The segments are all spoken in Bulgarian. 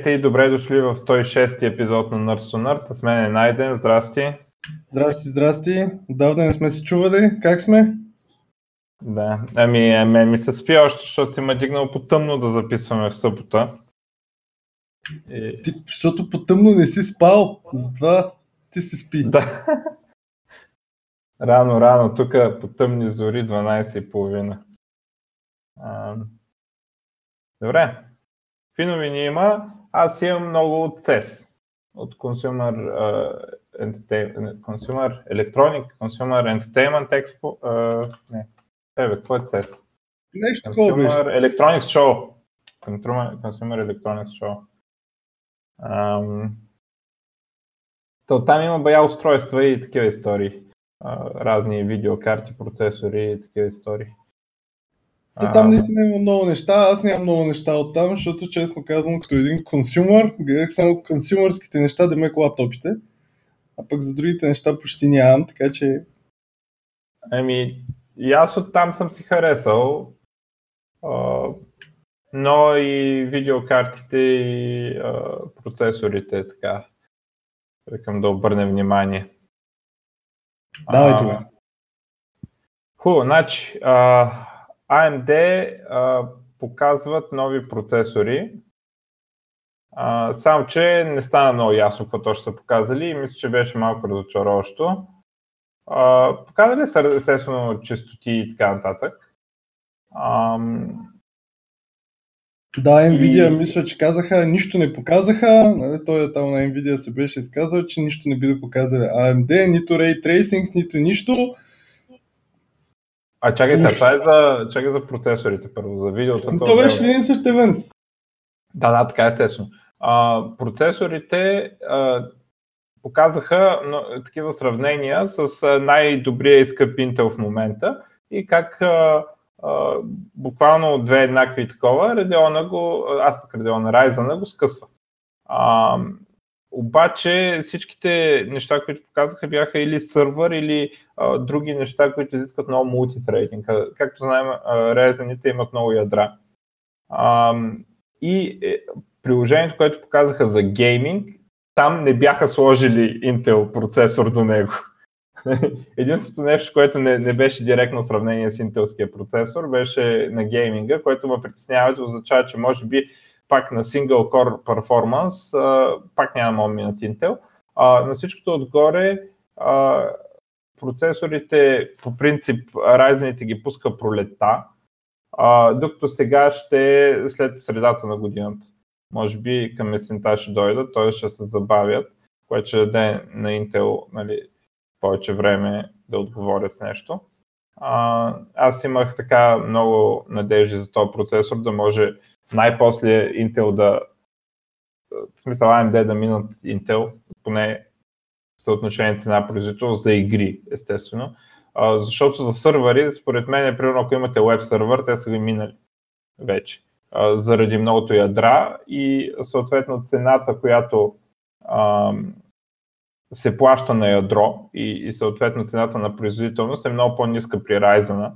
Здравейте и добре дошли в 106-ти епизод на to Nurse. С мен е Найден. Здрасти. Здрасти, здрасти. Отдавна не сме се чували. Как сме? Да, ами мен ми се спи още, защото си ме дигнал по тъмно да записваме в събота. И... Ти, защото по тъмно не си спал, затова ти си спи. Да. Рано, рано, тук по тъмни зори 12.30. А... Добре. Какви новини има? Аз имам много от CES, от Consumer, uh, Entertainment, Consumer Electronic, Consumer Entertainment Expo. Uh, не, Тебе, какво е CES? Нещо такова беше. Electronics Show. Consumer, Electronics Show. Um, то там има бая устройства и такива истории. Uh, разни видеокарти, процесори и такива истории. Те, там наистина има много неща, аз нямам много неща от там, защото честно казвам, като един консюмър, гледах само консюмърските неща, да мек лаптопите, а пък за другите неща почти нямам, така че... Ами, и аз от там съм си харесал, а, но и видеокартите и а, процесорите, така, викам да обърнем внимание. Давай това. Хубаво, значи, а, AMD а, показват нови процесори, а, само че не стана много ясно какво точно са показали и мисля, че беше малко разочароващо. А, показали са естествено чистоти и така нататък. Ам... Да, Nvidia и... мисля, че казаха, нищо не показаха. Нали, той там на Nvidia се беше изказал, че нищо не били показали AMD, нито Ray Tracing, нито нищо. А чакай сега, това е за, чакай за процесорите първо, за видеото. То беше един същ евент. Да, да, така естествено. А, процесорите а, показаха но, такива сравнения с най-добрия и скъп Intel в момента и как а, а, буквално две еднакви такова, Radeon го, аз пък Radeon Ryzen го скъсва. А, обаче всичките неща, които показаха, бяха или сървър, или а, други неща, които изискват много мултитрейдинг. Както знаем, резаните имат много ядра. А, и е, приложението, което показаха за гейминг, там не бяха сложили Intel процесор до него. Единственото нещо, което не, не беше директно сравнение с интелския процесор, беше на гейминга, което ме притеснява, означава, че може би пак на single core performance, пак няма да минат Intel. на всичкото отгоре, процесорите по принцип Ryzen ги пуска пролета, докато сега ще е след средата на годината. Може би към есента ще дойдат, т.е. ще се забавят, което ще даде на Intel нали, повече време да отговорят с нещо. А, аз имах така много надежди за този процесор да може най-после Intel да, в смисъл AMD да минат Intel, поне съотношение цена-производителност за игри, естествено. А, защото за сървъри, според мен, е, примерно, ако имате веб сървър, те са ги минали вече. А, заради многото ядра и съответно цената, която а, се плаща на ядро и, и съответно цената на производителност е много по-ниска при Ryzen,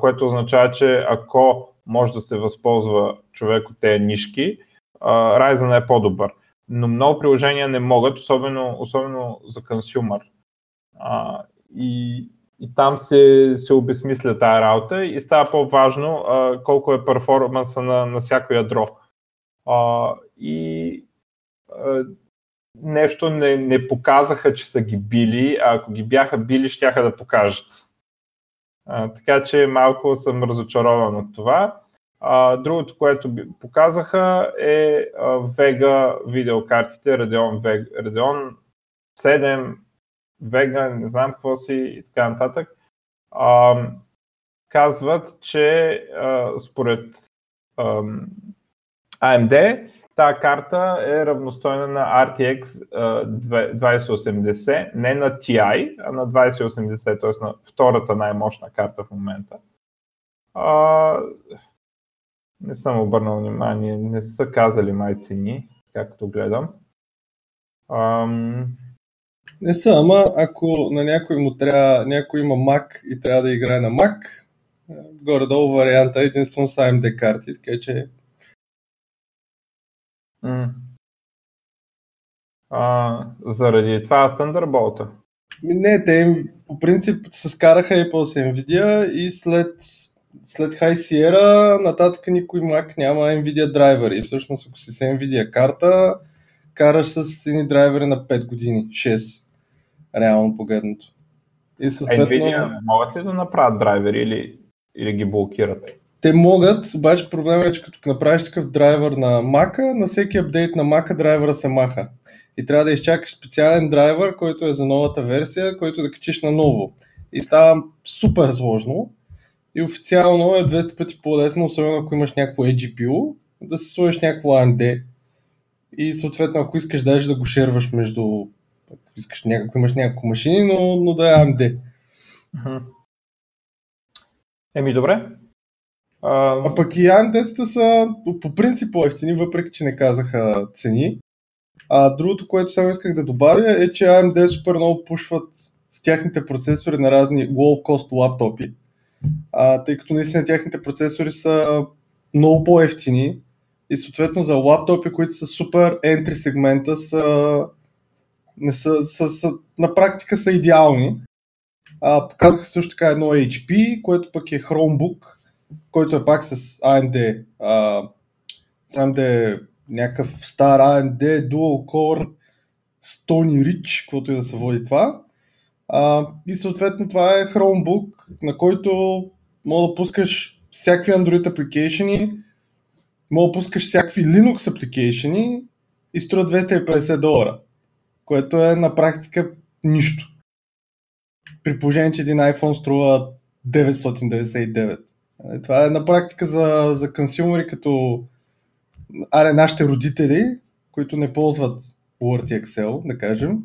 което означава, че ако може да се възползва човек от тези нишки, Ryzen е по-добър. Но много приложения не могат, особено, особено за консюмър. И, и там се, се обесмисля тази работа и става по-важно а, колко е перформанса на, на всяко ядро. А, и а, нещо не, не показаха, че са ги били, а ако ги бяха били, щяха да покажат. А, така че малко съм разочарован от това. Другото, което показаха е Vega видеокартите, Radeon, Vega, Radeon 7, Vega, не знам какво си и така нататък. А, казват, че а, според а, AMD тази карта е равностойна на RTX 2080, не на TI, а на 2080, т.е. на втората най-мощна карта в момента. Не съм обърнал внимание, не са казали май цени, както гледам. Ам... Не са, ама ако на някой му трябва, някой има Mac и трябва да играе на Mac, горе-долу варианта е единствено с AMD карти, така че Mm. А, заради това Thunderbolt? Не, те по принцип се скараха и по Nvidia и след, след High Sierra нататък никой Mac няма Nvidia драйвери. Всъщност ако си с Nvidia карта, караш с едни драйвери на 5 години, 6, реално погледнато. И съответно... Nvidia могат ли да направят драйвери или, или ги блокират? Те могат, обаче проблемът е, че като направиш такъв драйвер на Mac, на всеки апдейт на Mac драйвера се маха. И трябва да изчакаш специален драйвер, който е за новата версия, който да качиш на ново. И става супер сложно. И официално е 200 пъти по-лесно, особено ако имаш някакво AGPU, да се сложиш някакво AMD. И съответно, ако искаш даже да го шерваш между ако искаш, ако имаш някакво машини, но, но да е AMD. Еми добре, а, а пък и AMD са по принцип по-ефтини, въпреки че не казаха цени. А другото, което само исках да добавя е, че AMD супер много пушват с тяхните процесори на разни low-cost лаптопи, а, тъй като наистина тяхните процесори са много по-ефтини и съответно за лаптопи, които са супер entry сегмента, са, не са, са, са, на практика са идеални. А, показаха също така едно HP, което пък е Chromebook, който е пак с AMD, а, с AMD някакъв стар AMD Dual Core Stony Ridge, каквото и да се води това. А, и съответно това е Chromebook, на който мога да пускаш всякакви Android application мога да пускаш всякакви Linux application и струва 250 долара, което е на практика нищо. При положение, че един iPhone струва 999. Е, това е на практика за, за консюмери като аре, нашите родители, които не ползват Word и Excel, да кажем.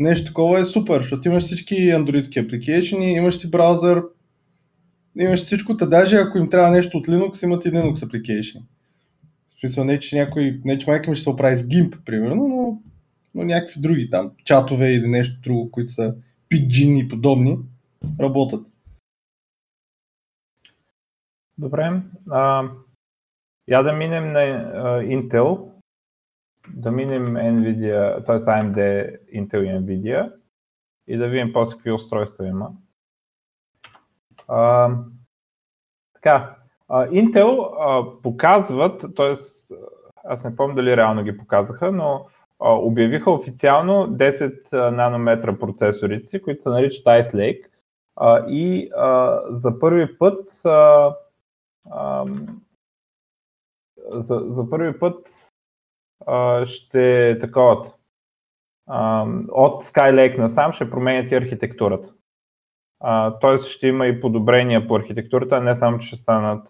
Нещо такова е супер, защото имаш всички андроидски апликейшени, имаш си браузър, имаш всичко, та даже ако им трябва нещо от Linux, имат и Linux application. В смисъл не, че някой, не, че майка ми ще се оправи с GIMP, примерно, но, но някакви други там, чатове или нещо друго, които са Pidgin и подобни, работят. Добре. А, я да минем на а, Intel, да минем NVIDIA, т.е. AMD, Intel и NVIDIA и да видим после какви устройства има. А, така, а, Intel а, показват, т.е. аз не помня дали реално ги показаха, но а, обявиха официално 10 нанометра процесорите си, които се наричат Ice Lake. А, и а, за първи път а, за, за първи път а, ще таковат. А, от Skylake насам ще променят и архитектурата. Тоест ще има и подобрения по архитектурата, не само, че ще станат.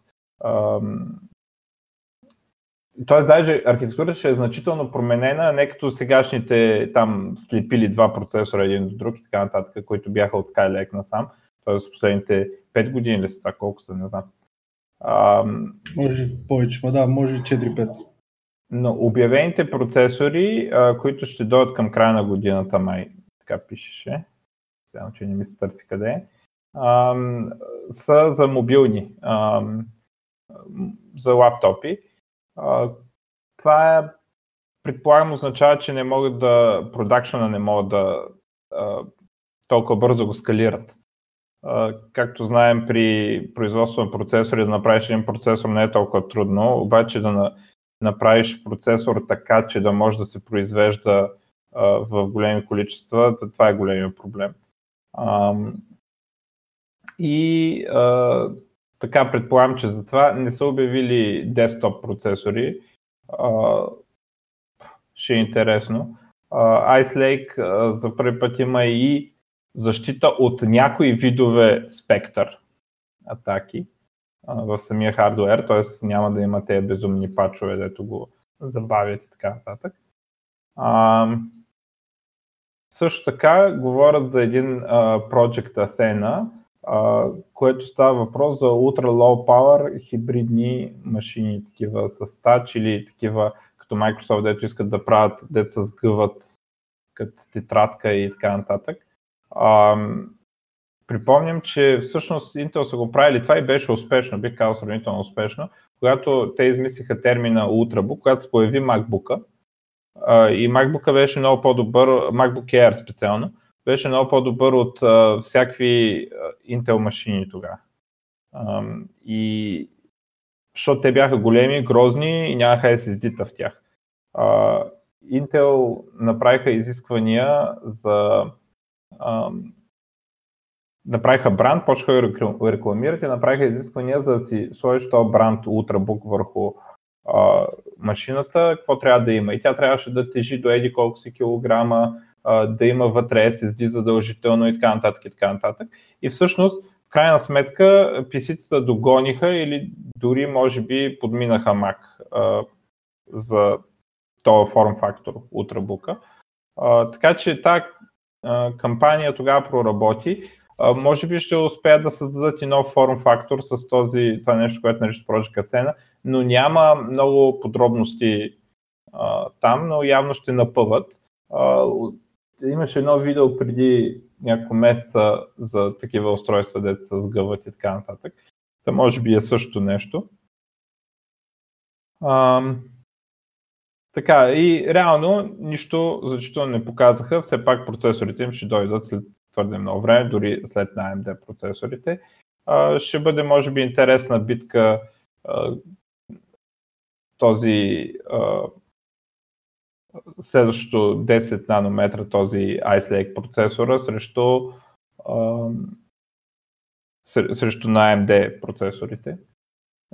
Тоест, даже архитектурата ще е значително променена, не като сегашните там слепили два процесора един до друг и така нататък, които бяха от Skylake насам. Тоест, последните 5 години ли са това, колко са, не знам. А, може повече, да, може 4-5. Но обявените процесори, а, които ще дойдат към края на годината, май така пишеше, сега че не ми се търси къде, а, са за мобилни, а, за лаптопи. А, това е, предполагам, означава, че не могат да, продакшена не могат да а, толкова бързо го скалират. Както знаем при производство на процесори, да направиш един процесор не е толкова трудно, обаче да направиш процесор така, че да може да се произвежда в големи количества, това е големия проблем. И така предполагам, че затова не са обявили десктоп процесори. Ще е интересно. Ice Lake за първи път има и защита от някои видове спектър атаки а, в самия хардуер, т.е. няма да има тези безумни пачове, дето го забавят и така нататък. А, също така говорят за един Project Athena, а, което става въпрос за Ultra Low Power хибридни машини, такива с тач или такива като Microsoft, дето искат да правят, дето сгъват като тетрадка и така нататък. А, припомням, че всъщност Intel са го правили това и беше успешно, бих казал сравнително успешно, когато те измислиха термина Ultrabook, когато се появи MacBook и MacBook беше много по-добър, MacBook Air специално, беше много по-добър от всякакви Intel машини тогава. и защото те бяха големи, грозни и нямаха SSD-та в тях. Intel направиха изисквания за направиха бранд, почнаха да рекламират и направиха изисквания за да си сложиш този бранд Ultrabook върху а, машината, какво трябва да има. И тя трябваше да тежи до еди колко си килограма, а, да има вътре SSD задължително и така нататък и така нататък. И всъщност, в крайна сметка, PC-тата догониха или дори може би подминаха Mac а, за този форм фактор Ultrabook. А, така че тази кампания тогава проработи може би ще успеят да създадат и нов форм фактор с този, това нещо, което наричат Project Athena, но няма много подробности а, там, но явно ще напъват. А, имаше едно видео преди няколко месеца за такива устройства, дето се сгъват и така нататък. Та може би е също нещо. А, така, и реално нищо значително не показаха, все пак процесорите им ще дойдат след твърде много време, дори след на AMD процесорите. Ще бъде, може би, интересна битка този следващото 10 нанометра този Ice Lake процесора срещу, срещу на AMD процесорите.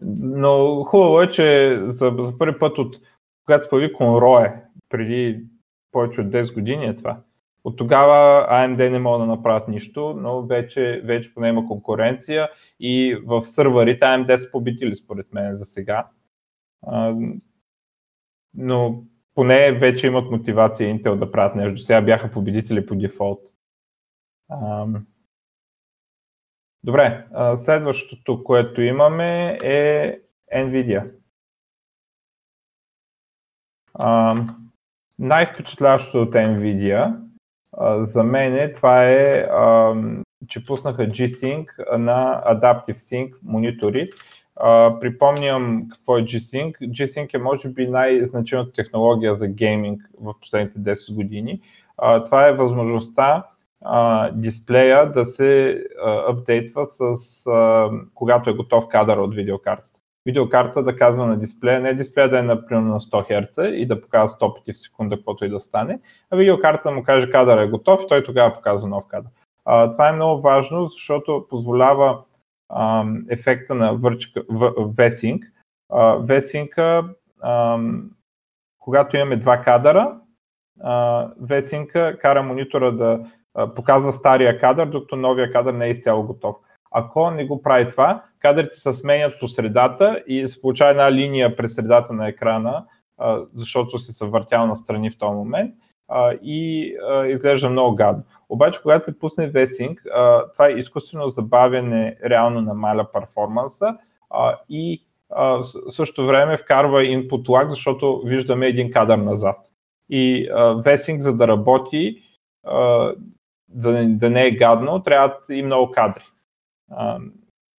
Но хубаво е, че за, за първи път от когато се появи Conroe, преди повече от 10 години е това, от тогава AMD не могат да направят нищо, но вече, вече поне има конкуренция и в сървърите AMD са победили според мен за сега. но поне вече имат мотивация Intel да правят нещо. Сега бяха победители по дефолт. Добре, следващото, което имаме е Nvidia. най-впечатляващото от Nvidia за мен това е, че пуснаха G-Sync на Adaptive Sync монитори. Припомням какво е G-Sync. G-Sync е може би най-значимата технология за гейминг в последните 10 години. Това е възможността дисплея да се апдейтва с когато е готов кадър от видеокартата видеокарта да казва на дисплея, не дисплея да е например на 100 Hz и да показва 100 пъти в секунда, каквото и да стане, а видеокарта да му каже кадър е готов и той тогава показва нов кадър. А, това е много важно, защото позволява а, ефекта на V-Sync. V-Sync, когато имаме два кадъра, V-Sync кара монитора да показва стария кадър, докато новия кадър не е изцяло готов. Ако не го прави това, кадрите се сменят по средата и се получава една линия през средата на екрана, защото си се въртял на страни в този момент и изглежда много гадно. Обаче, когато се пусне V-Sync, това е изкуствено забавяне реално намаля перформанса и в същото време вкарва input lag, защото виждаме един кадър назад. И V-Sync, за да работи, да не е гадно, трябват и много кадри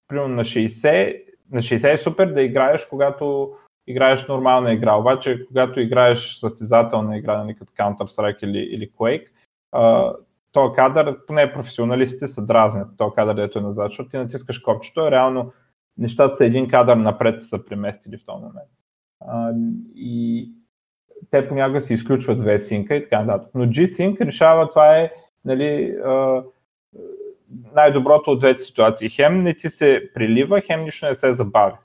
примерно на 60, на 60 е супер да играеш, когато играеш нормална игра, обаче когато играеш състезателна игра, нали, като Counter-Strike или, или Quake, а, то кадър, поне професионалистите се дразнят, то кадър, дето е назад, защото ти натискаш копчето, реално нещата са един кадър напред са преместили в този момент. А, и те понякога се изключват V-Sync и така нататък. Но G-Sync решава това е нали, а, най-доброто от двете ситуации. Хем не ти се прилива, хем нищо не се забавя.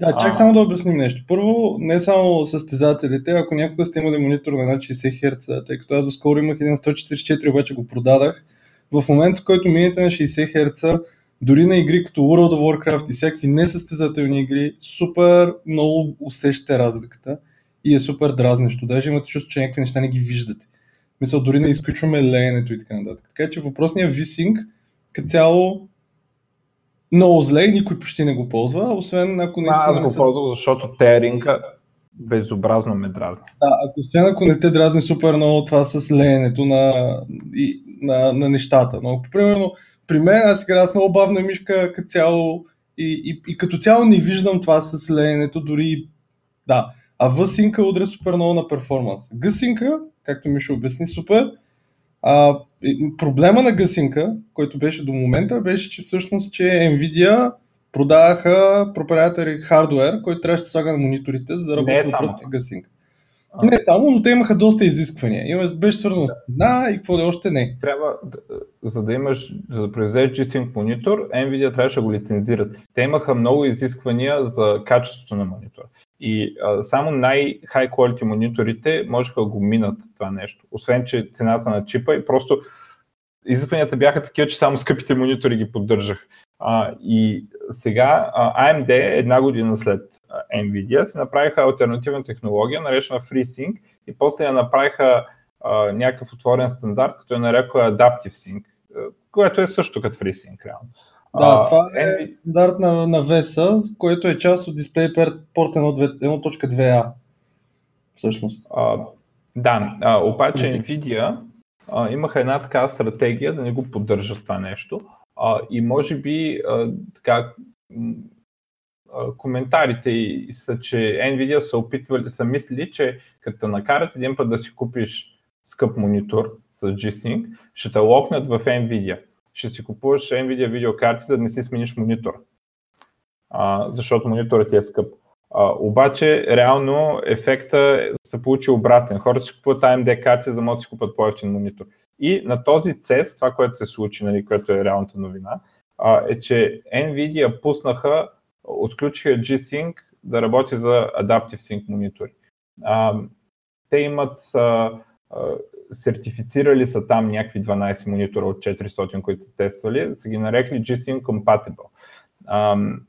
Да, чак само да обясним нещо. Първо, не само състезателите, ако някога сте имали монитор на 60 Hz, тъй като аз доскоро имах един 144, обаче го продадах, в момента, в който минете на 60 Hz, дори на игри като World of Warcraft и всякакви несъстезателни игри, супер много усещате разликата и е супер дразнещо. Даже имате чувство, че някакви неща не ги виждате. Мисля, дори не изключваме леенето и така нататък. Така че въпросният V-Sync като цяло много зле и никой почти не го ползва, освен ако не... аз го ползвам, защото теринга безобразно ме дразни. Да, ако освен ако не те дразни супер много това с леенето на, и, на, на нещата. Но, примерно, при мен аз играя с много бавна мишка като цяло и, и, и като цяло не виждам това с леенето, дори да. А V-Sync удря супер много на перформанс. G-Sync, както ми ще обясни супер, а, проблема на G-Sync, който беше до момента, беше, че всъщност, че Nvidia продаваха проприятари хардвер, който трябваше да слага на мониторите, за да работи просто G-Sync. Не само, но те имаха доста изисквания. Има, беше свързано с да и какво да още не. Трябва, за да имаш, за да произведеш G-Sync монитор, Nvidia трябваше да го лицензират. Те имаха много изисквания за качеството на монитора. И а, само най-high quality мониторите можеха да го минат това нещо. Освен, че цената на чипа и просто изискванията бяха такива, че само скъпите монитори ги поддържах. А, и сега а, AMD една година след NVIDIA се направиха альтернативна технология, наречена FreeSync и после я направиха а, някакъв отворен стандарт, като я нарекоха Adaptive Sync, което е също като FreeSync реално. Да, това е стандарт на, на VESA, който е част от DisplayPort 1.2a. Всъщност. А, да, а, обаче Nvidia а, имаха една така стратегия да не го поддържат това нещо. А, и може би а, така а, коментарите и са, че Nvidia са опитвали, са мислили, че като накарат един път да си купиш скъп монитор с G-Sync, ще те локнат в Nvidia ще си купуваш Nvidia видеокарти, за да не си смениш монитор. А, защото мониторът ти е скъп. А, обаче, реално ефекта се получи обратен. Хората си купуват AMD карти, за да могат да си купат по-ефтин монитор. И на този CES, това, което се случи, нали, което е реалната новина, а, е, че Nvidia пуснаха, отключиха G-Sync да работи за Adaptive Sync монитори. А, те имат а, сертифицирали са там някакви 12 монитора от 400, които са тествали, са ги нарекли G-Sync Compatible. Ам,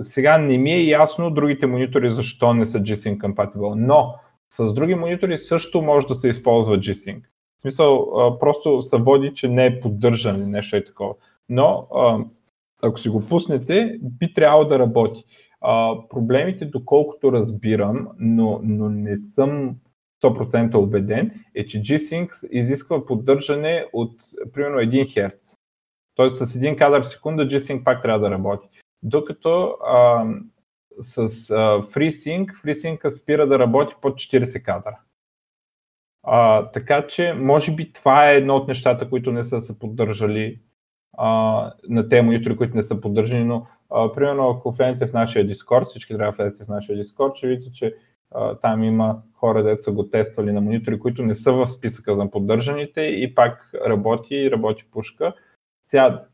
сега не ми е ясно другите монитори защо не са G-Sync Compatible, но с други монитори също може да се използва G-Sync. В смисъл, просто се води, че не е поддържан нещо е такова. Но ако си го пуснете, би трябвало да работи. проблемите, доколкото разбирам, но, но не съм 100% убеден, е, че G-Sync изисква поддържане от примерно 1 Hz. Тоест с 1 кадър в секунда G-Sync пак трябва да работи. Докато а, с а, FreeSync, FreeSync спира да работи под 40 кадра. А, така че, може би това е едно от нещата, които не са се поддържали а, на тези монитори, които не са поддържани, но а, примерно ако влезете в нашия Discord, всички трябва да влезете в нашия Discord, ще видите, че там има хора, деца са го тествали на монитори, които не са в списъка за поддържаните и пак работи и работи пушка. Сега,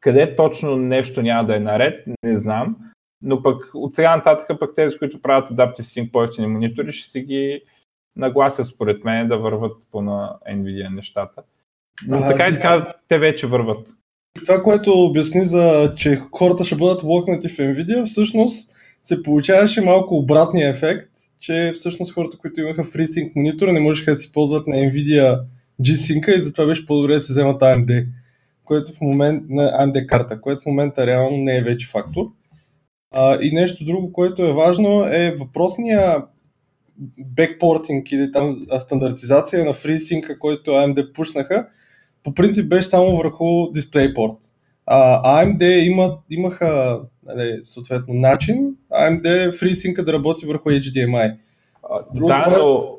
къде точно нещо няма да е наред, не знам, но пък от сега нататък пък тези, които правят Adaptive Sync по монитори, ще си ги нагласят според мен да върват по на NVIDIA нещата. Но а, така и така те вече върват. Това, което обясни за, че хората ще бъдат локнати в NVIDIA, всъщност се получаваше малко обратния ефект, че всъщност хората, които имаха FreeSync монитора, не можеха да си ползват на Nvidia G-Sync и затова беше по-добре да се вземат AMD, което в момент на AMD карта, което в момента реално не е вече фактор. А, и нещо друго, което е важно е въпросния бекпортинг или там стандартизация на FreeSync, който AMD пушнаха, по принцип беше само върху DisplayPort. А, AMD има, имаха нали, съответно начин AMD FreeSync да работи върху HDMI. Друго да, важно... но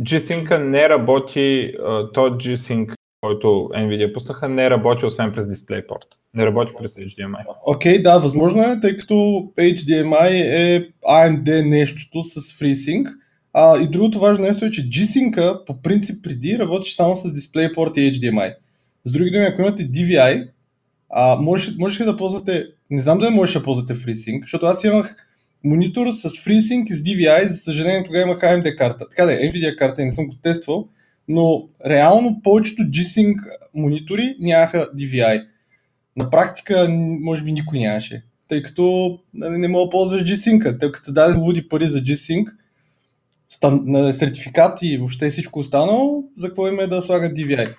G-Sync не работи, то G-Sync, който NVIDIA пуснаха, не работи освен през DisplayPort. Не работи през HDMI. Окей, okay, да, възможно е, тъй като HDMI е AMD нещото с FreeSync. А, и другото важно нещо е, че G-Sync по принцип преди работи само с DisplayPort и HDMI. С други думи, ако имате DVI, а, можеш, можеш ли да ползвате, не знам дали можеш да ползвате FreeSync, защото аз имах монитор с FreeSync и с DVI, за съжаление тогава имах AMD карта. Така да е, Nvidia карта и не съм го тествал, но реално повечето G-Sync монитори нямаха DVI. На практика, може би никой нямаше, тъй като нали, не мога да ползваш G-Sync. Тъй като се даде луди пари за G-Sync, стан, сертификати и въобще всичко останало, за какво има е да слагат DVI.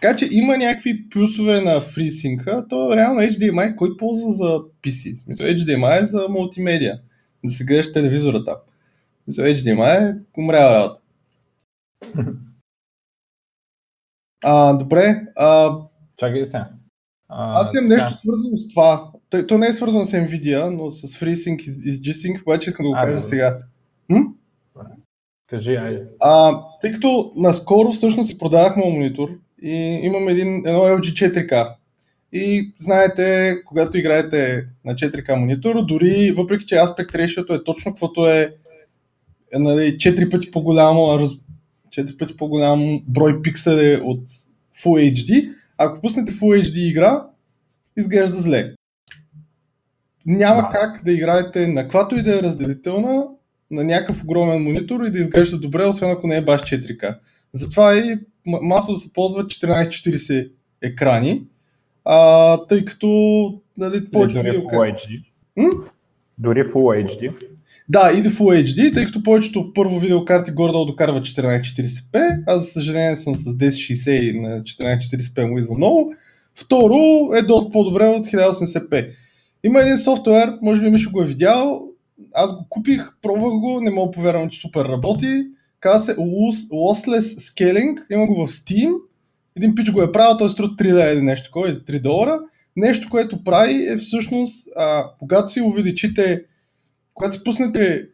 Така че има някакви плюсове на FreeSync, то реално HDMI кой ползва за PC? В смисъл HDMI е за мултимедия, да се гледаш телевизора там. Смисъл HDMI е умряла работа. А, добре, а, Чакай сега. А, Аз имам нещо да. свързано с това. То, то не е свързано с Nvidia, но с FreeSync и с G-Sync, обаче искам да го кажа да. сега. М? Кажи, айде. А, тъй като наскоро всъщност си продавахме монитор и имам един, едно LG 4K. И знаете, когато играете на 4K монитор, дори въпреки че aspect ratio е точно каквото е, е нали, 4 пъти по-голямо, 4 пъти по-голям брой пиксели от Full HD, ако пуснете Full HD игра, изглежда зле. Няма да. как да играете на каквато и да е разделителна, на някакъв огромен монитор и да изглежда добре, освен ако не е баш 4К. Затова и масово се ползват 1440 екрани, а, тъй като нали, повечето дори видео... Full HD. М? Дори Full HD. Да, и да Full HD, тъй като повечето първо видеокарти горе-долу докарват 1440p, аз за съжаление съм с 1060 и на 1440p му идва много. Второ е доста по-добре от 1080p. Има един софтуер, може би Мишо го е видял, аз го купих, пробвах го, не мога повярвам, че супер работи. Казва се Lossless Scaling, има го в Steam. Един пич го е правил, той струва 3 лева или нещо такова, 3 долара. Нещо, което прави е всъщност, а, когато си увеличите, когато си пуснете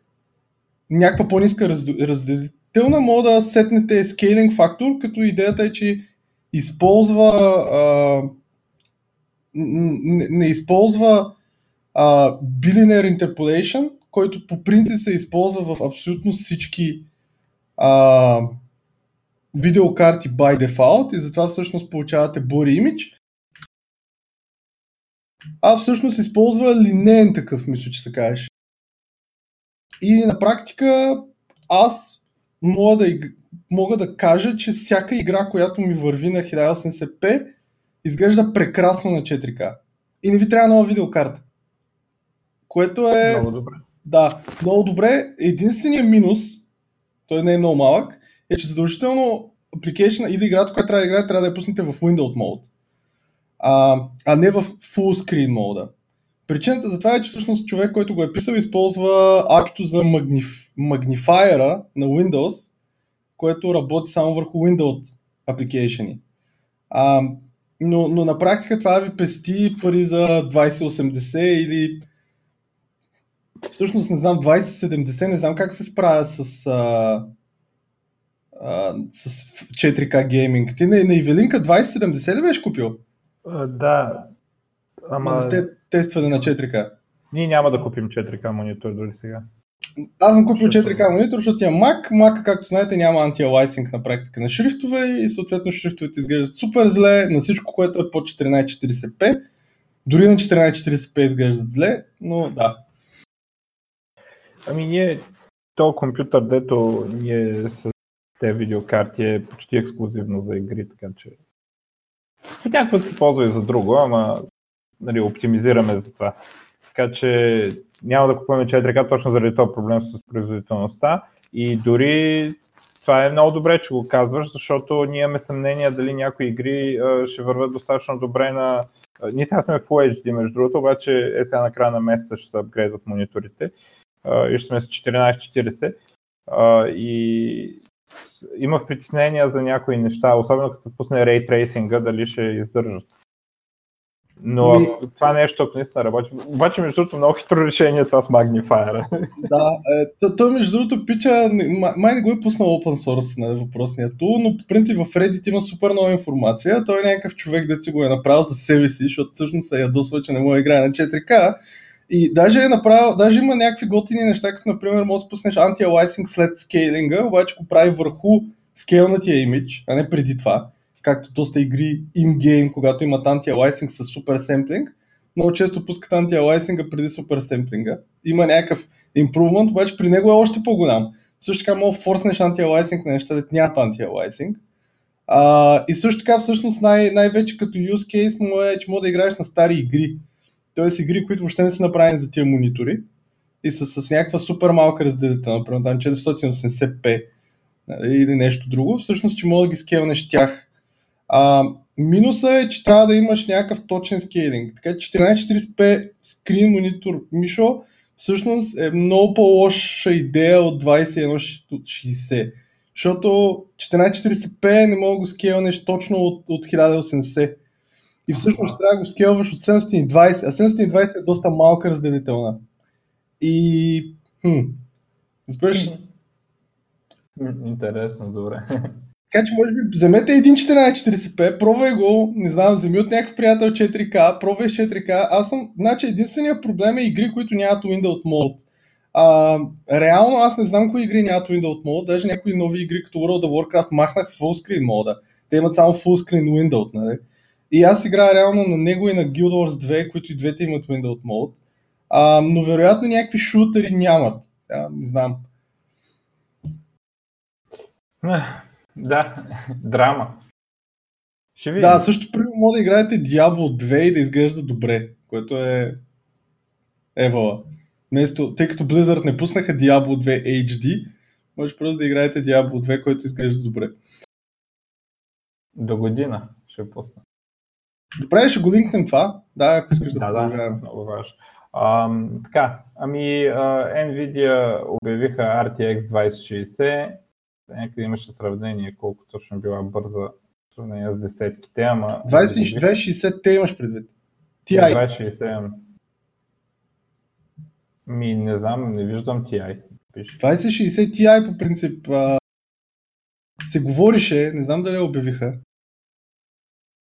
някаква по-ниска разделителна, мога да сетнете скейлинг фактор, като идеята е, че използва а, не, не използва а, Billionaire Interpolation, който по принцип се използва в абсолютно всички а, видеокарти by default и затова всъщност получавате Blur Image. А всъщност използва линейен такъв, мисля, че се кажеш. И на практика аз мога да, мога да кажа, че всяка игра, която ми върви на 1080p, изглежда прекрасно на 4K. И не ви трябва нова видеокарта. Което е... Много добре. Да, много добре. Единственият минус, той не е много малък, е, че задължително application или играта, която трябва да играе, трябва да я пуснете в Windows Mode, а, а не в Full Screen мода. Причината за това е, че всъщност човек, който го е писал, използва акто за магниф, магнифайера на Windows, което работи само върху Windows application. Но, но на практика това ви пести пари за 2080 или всъщност не знам, 2070, не знам как се справя с, а, а, с 4K гейминг. Ти на, на Ивелинка 2070 ли беше купил? А, да. Ама... Да сте тествали на 4K. Ние няма да купим 4K монитор дори сега. Аз съм купил 4K монитор, защото имам Mac. Mac, както знаете, няма антиалайсинг на практика на шрифтове и съответно шрифтовете изглеждат супер зле на всичко, което е по 1440p. Дори на 1440p изглеждат зле, но да. Ами ние, то компютър, дето ние с те видеокарти е почти ексклюзивно за игри, така че някакво се ползва и за друго, ама нали, оптимизираме за това. Така че няма да купуваме 4K точно заради този проблем с производителността и дори това е много добре, че го казваш, защото ние имаме съмнение дали някои игри ще върват достатъчно добре на... Ние сега сме в Full HD, между другото, обаче е сега на края на месеца ще се апгрейдват мониторите и ще сме с 1440. И имах притеснения за някои неща, особено като се пусне рейтрейсинга, трейсинга, дали ще издържат. Но ми... това нещо, ако наистина работи. Обаче, между другото, много хитро решение е това с Magnifier. Да, е, то, то, между другото, пича, май не го е пуснал open source на въпросния тул, но по принцип в Reddit има супер много информация. Той е някакъв човек, да си го е направил за себе си, защото всъщност се ядосва, че не може да играе на 4K и даже е направил, даже има някакви готини неща, като например може да спуснеш анти-алайсинг след скейлинга, обаче го прави върху скейлнатия имидж, а не преди това, както доста игри in-game, когато имат анти-алайсинг с супер семплинг, много често пускат анти-алайсинга преди супер семплинга. Има някакъв improvement, обаче при него е още по-голям. Също така мога да форснеш анти-алайсинг на неща, да нямат анти-алайсинг. И също така всъщност най- най-вече като use case му е, че мога да играеш на стари игри. Тоест игри, които въобще не са направени за тия монитори и са с някаква супер малка разделителна, например там 480p нали, или нещо друго, всъщност, че мога да ги скелнеш тях. А, минуса е, че трябва да имаш някакъв точен скейлинг. Така че 1440p скрин монитор Мишо всъщност е много по-лоша идея от 2160. Защото 1440p не мога да го скелнеш точно от, от 1080. И всъщност трябва да го скелваш от 720, а 720 е доста малка разделителна. И... Хм, разбираш? Интересно, добре. Така че, може би, вземете един 1440p, пробвай го, не знам, вземи от някакъв приятел 4K, пробвай с 4K. Аз съм, значи, единственият проблем е игри, които нямат Windows Mode. А, реално аз не знам кои игри нямат Windows Mode, даже някои нови игри като World of Warcraft махнах fullscreen мода. Те имат само fullscreen Windows, нали? И аз играя реално на него и на Guild Wars 2, които и двете имат Windows Mode. А, но вероятно някакви шутери нямат. А, не знам. Да, драма. Ще видим. Да, също при мога да играете Diablo 2 и да изглежда добре, което е евала. Вместо, тъй като Blizzard не пуснаха Diablo 2 HD, може просто да играете Diablo 2, който изглежда добре. До година ще пусна. Добре, ще го линкнем това. Да, ако искаш да Да, да, много важно. А, така, ами Nvidia обявиха RTX 2060, някъде имаше сравнение колко точно била бърза в сравнение с десетките, ама... 2060 те имаш предвид. TI. 2060 Ми не знам, не виждам TI. Пише. 2060 Ti по принцип а... се говорише, не знам дали обявиха.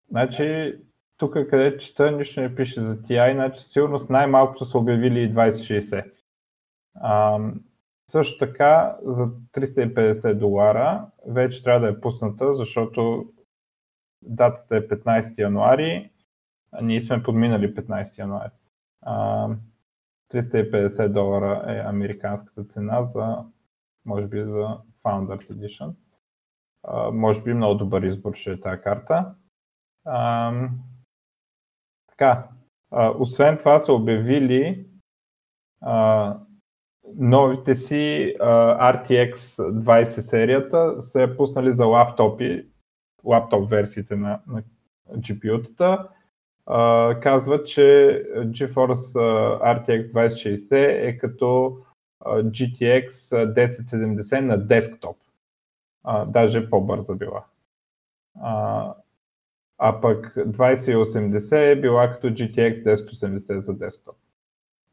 Значи, тук къде чета, нищо не пише за TI, значи сигурно с най-малкото са обявили и 2060. А, също така за 350 долара вече трябва да е пусната, защото датата е 15 януари, а ние сме подминали 15 януари. А, 350 долара е американската цена за, може би, за Founders Edition. А, може би много добър избор ще е тази карта. А, така, а, освен това са обявили а, новите си uh, RTX 20 серията са я пуснали за лаптопи, лаптоп версиите на, на GPU-тата. Uh, казват, че GeForce RTX 2060 е като GTX 1070 на десктоп. Uh, даже по-бърза била. Uh, а пък 2080 е била като GTX 1080 за десктоп.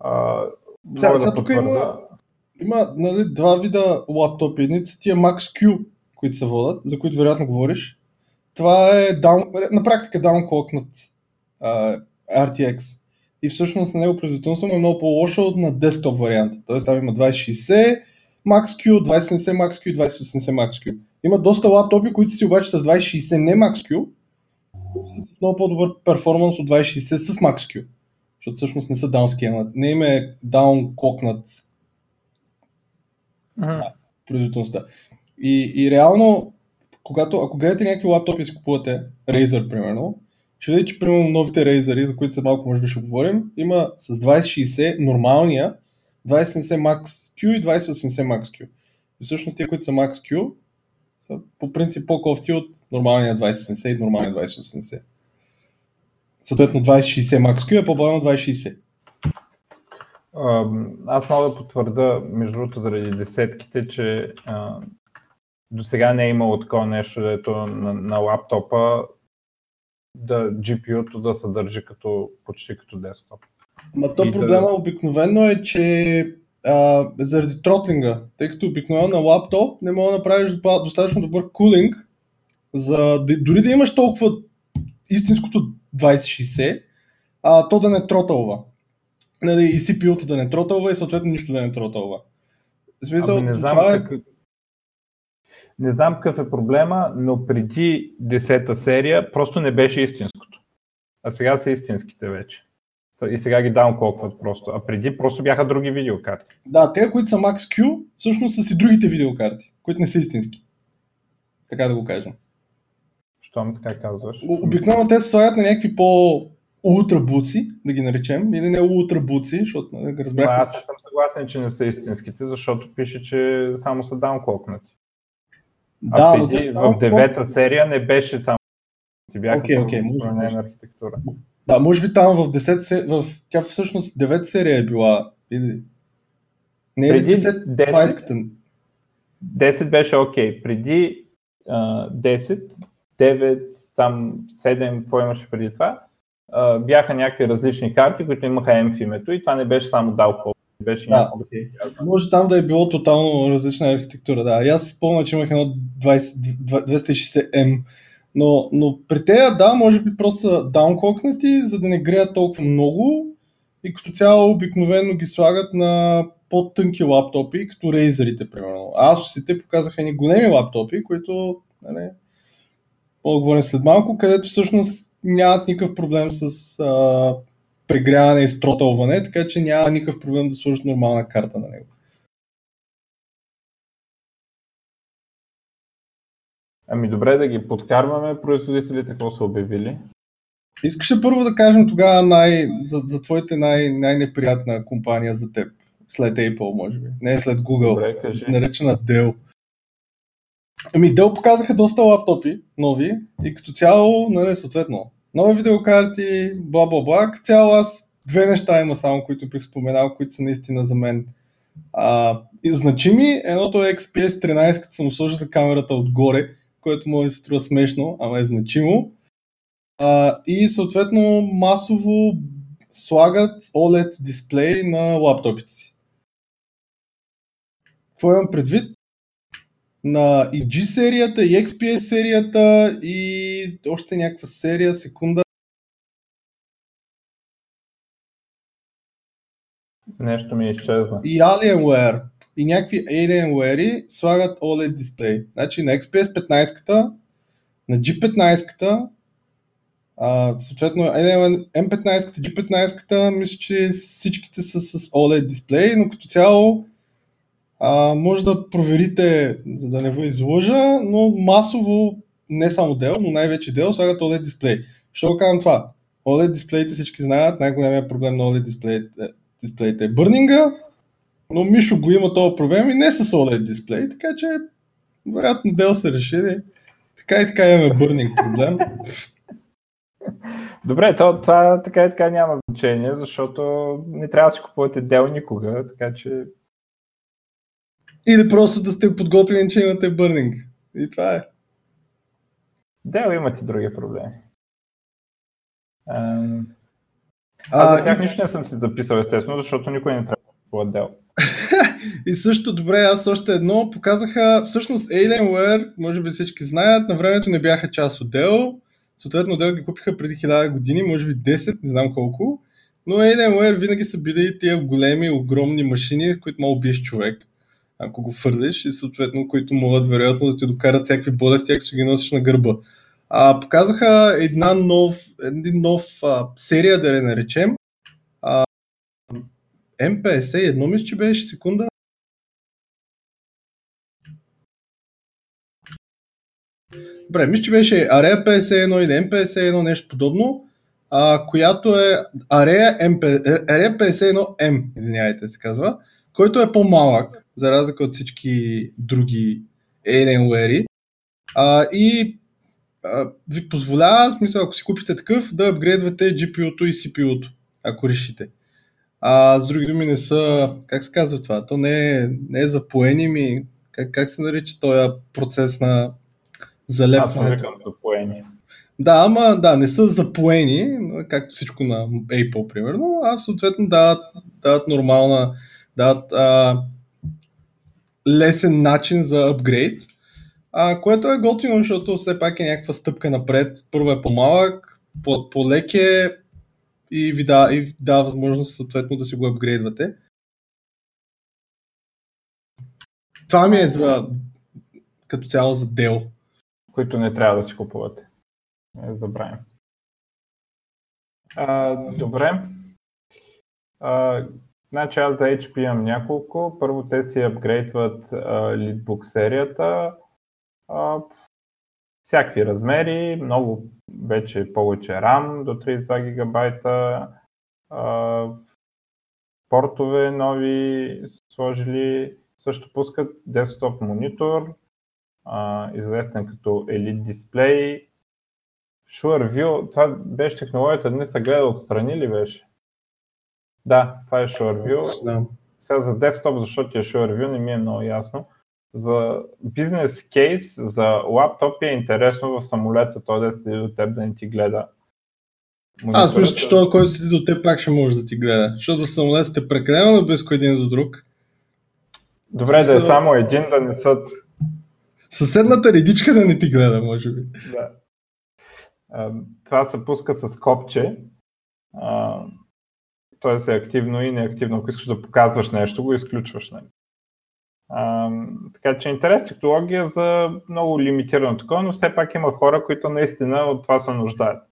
Uh, сега, сега тук има, има нали, два вида лаптопи. Едни са тия Max Q, които се водят, за които вероятно говориш. Това е down, на практика downclockнат uh, RTX. И всъщност на него производителността е много по-лоша от на десктоп варианта. Тоест там има 2060 Max Q, 2070 Max Q и 2080 Max Q. Има доста лаптопи, които си обаче с 2060 не Max Q, с много по-добър перформанс от 2060 с Max Q защото всъщност не са даунскейлнат. Не им е даунклокнат uh-huh. производителността. И, и реално, когато, ако гледате някакви лаптопи и си купувате, Razer примерно, ще видите, че примерно новите Razer, за които се малко може би ще говорим, има с 2060 нормалния, 2070 Max Q и 2080 Max Q. И всъщност тези, които са Max Q, са по принцип по-кофти от нормалния 2070 и нормалния 2080 съответно 2060 Max Q е по-бавно 2060. Аз мога да потвърда, между другото, заради десетките, че а, до сега не е имало такова нещо, дето на, на лаптопа да GPU-то да се държи като, почти като десктоп. Ма то проблема да... обикновено е, че а, заради тротлинга, тъй като обикновено на лаптоп не мога да направиш достатъчно добър кулинг, за дори да имаш толкова истинското 2060, а то да не тротълва. Нали, и CPU-то да не тротълва и съответно нищо да не тротълва. В смисъл, ами не знам това е... как... Не знам какъв е проблема, но преди 10-та серия просто не беше истинското. А сега са истинските вече. И сега ги даунклокват просто. А преди просто бяха други видеокарти. Да, те, които са Max Q, всъщност са си другите видеокарти, които не са истински. Така да го кажем. Щом така казваш. Обикновено те се слагат на някакви по ултрабуци, да ги наречем, или не ултрабуци, защото нали, разбрах. Аз съм съгласен, че не са истинските, защото пише, че само са даунклокнати. Да, а преди, но в девета серия не беше само ти бяха okay, okay, архитектура. Да, може би там в 10 в... тя всъщност 9 серия е била или... Не е преди 10, 10, 10 беше окей. Okay. Преди uh, 10 9, там 7, какво имаше преди това, бяха някакви различни карти, които имаха M в името и това не беше само Dal беше да, някакво. Може там да е било тотално различна архитектура, да. И аз спомня, че имах едно 20, 260M, но, но при тея, да, може би просто са даунклокнати, за да не греят толкова много и като цяло обикновено ги слагат на по-тънки лаптопи, като Razerите, примерно. Asusите показаха ни големи лаптопи, които, нали, по-говорим след малко, където всъщност нямат никакъв проблем с а, прегряване и стротълване, така че няма никакъв проблем да сложиш нормална карта на него. Ами добре да ги подкарваме производителите, какво са обявили? Искаше първо да кажем тогава най, за, за твоите най, най-неприятна компания за теб. След Apple, може би. Не след Google. Добре, кажи. Наречена Dell. Ами Dell показаха доста лаптопи, нови, и като цяло, нали, съответно, нови видеокарти, бла бла бла. Като цяло аз две неща има само, които бих споменал, които са наистина за мен а, значими. Едното е XPS 13, като съм сложил камерата отгоре, което може да се струва смешно, ама е значимо. А, и съответно масово слагат OLED дисплей на лаптопите си. Какво имам предвид? На и G серията, и XPS серията, и още някаква серия, секунда. Нещо ми изчезна. И Alienware и някакви Alienware слагат OLED дисплей. Значи на XPS 15-ката, на G15-ката, а, съответно M15-ката, G15-ката, мисля, че всичките са с OLED дисплей, но като цяло а, може да проверите, за да не ви излъжа, но масово, не само Dell, но най-вече Dell слагат OLED дисплей. Що казвам това? OLED дисплеите всички знаят, най-големият проблем на OLED дисплеите, дисплеите е бърнинга, но Мишо го има този проблем и не с OLED дисплей, така че вероятно Dell се решили. Така и така имаме бърнинг проблем. Добре, то, това така и така няма значение, защото не трябва да си купувате Dell никога, така че... Или просто да сте подготвени, че имате бърнинг. И това е. Dell имат и други проблеми. Ам... Аз за тях нищо не съм си записал, естествено, защото никой не трябва да купува Dell. И също, добре, аз още едно показаха, всъщност Alienware, може би всички знаят, на времето не бяха част от Dell, съответно Dell ги купиха преди 1000 години, може би 10, не знам колко, но Alienware винаги са били тия големи, огромни машини, които мога биеш човек, ако го фърлиш и съответно, които могат вероятно да ти докарат всякакви болести, ако ще ги носиш на гърба. А, показаха една нов, един нов а, серия, да я наречем, М51, мисля, че беше секунда. Добре, мисля, че беше Арея 51 или М51, нещо подобно, а, която е Арея, MP, Area 51M, извинявайте се казва, който е по-малък, за разлика от всички други Alienware. А, и а, ви позволява, смисъл, ако си купите такъв, да апгрейдвате GPU-то и CPU-то, ако решите. А с други думи не са, как се казва това? То не е, не е запоени ми, как, как се нарича този процес на залепване? Аз запоени. Да, ама да, не са запоени, както всичко на Apple, примерно, а съответно дават, дават нормална, дават а, лесен начин за апгрейд, а, което е готино, защото все пак е някаква стъпка напред. Първо е по-малък, по-лек е, и ви дава, и дава възможност съответно да си го апгрейдвате. Това ми е за като цяло за дел. Които не трябва да си купувате. Не забравим. А, добре. А, значи аз за HP имам няколко. Първо те си апгрейдват Leadbook серията. А, всякакви размери, много вече повече RAM до 32 гигабайта, портове нови сложили, също пускат десктоп монитор, известен като Elite Display. SureView, това беше технологията, днес се гледа отстрани ли беше? Да, това е SureView. Сега за десктоп, защото е SureView, не ми е много ясно за бизнес кейс, за лаптоп е интересно в самолета той да седи до теб да не ти гледа Аз мисля, че това, който седи до теб, пак ще може да ти гледа. Защото в самолет сте прекалено близко един до друг. Добре, да е само един, да не са... Съседната редичка да не ти гледа, може би. Да. Това се пуска с копче. Той е активно и неактивно. Ако искаш да показваш нещо, го изключваш. Нали? Така че интересна технология за много лимитирано такова, но все пак има хора, които наистина от това се нуждаят.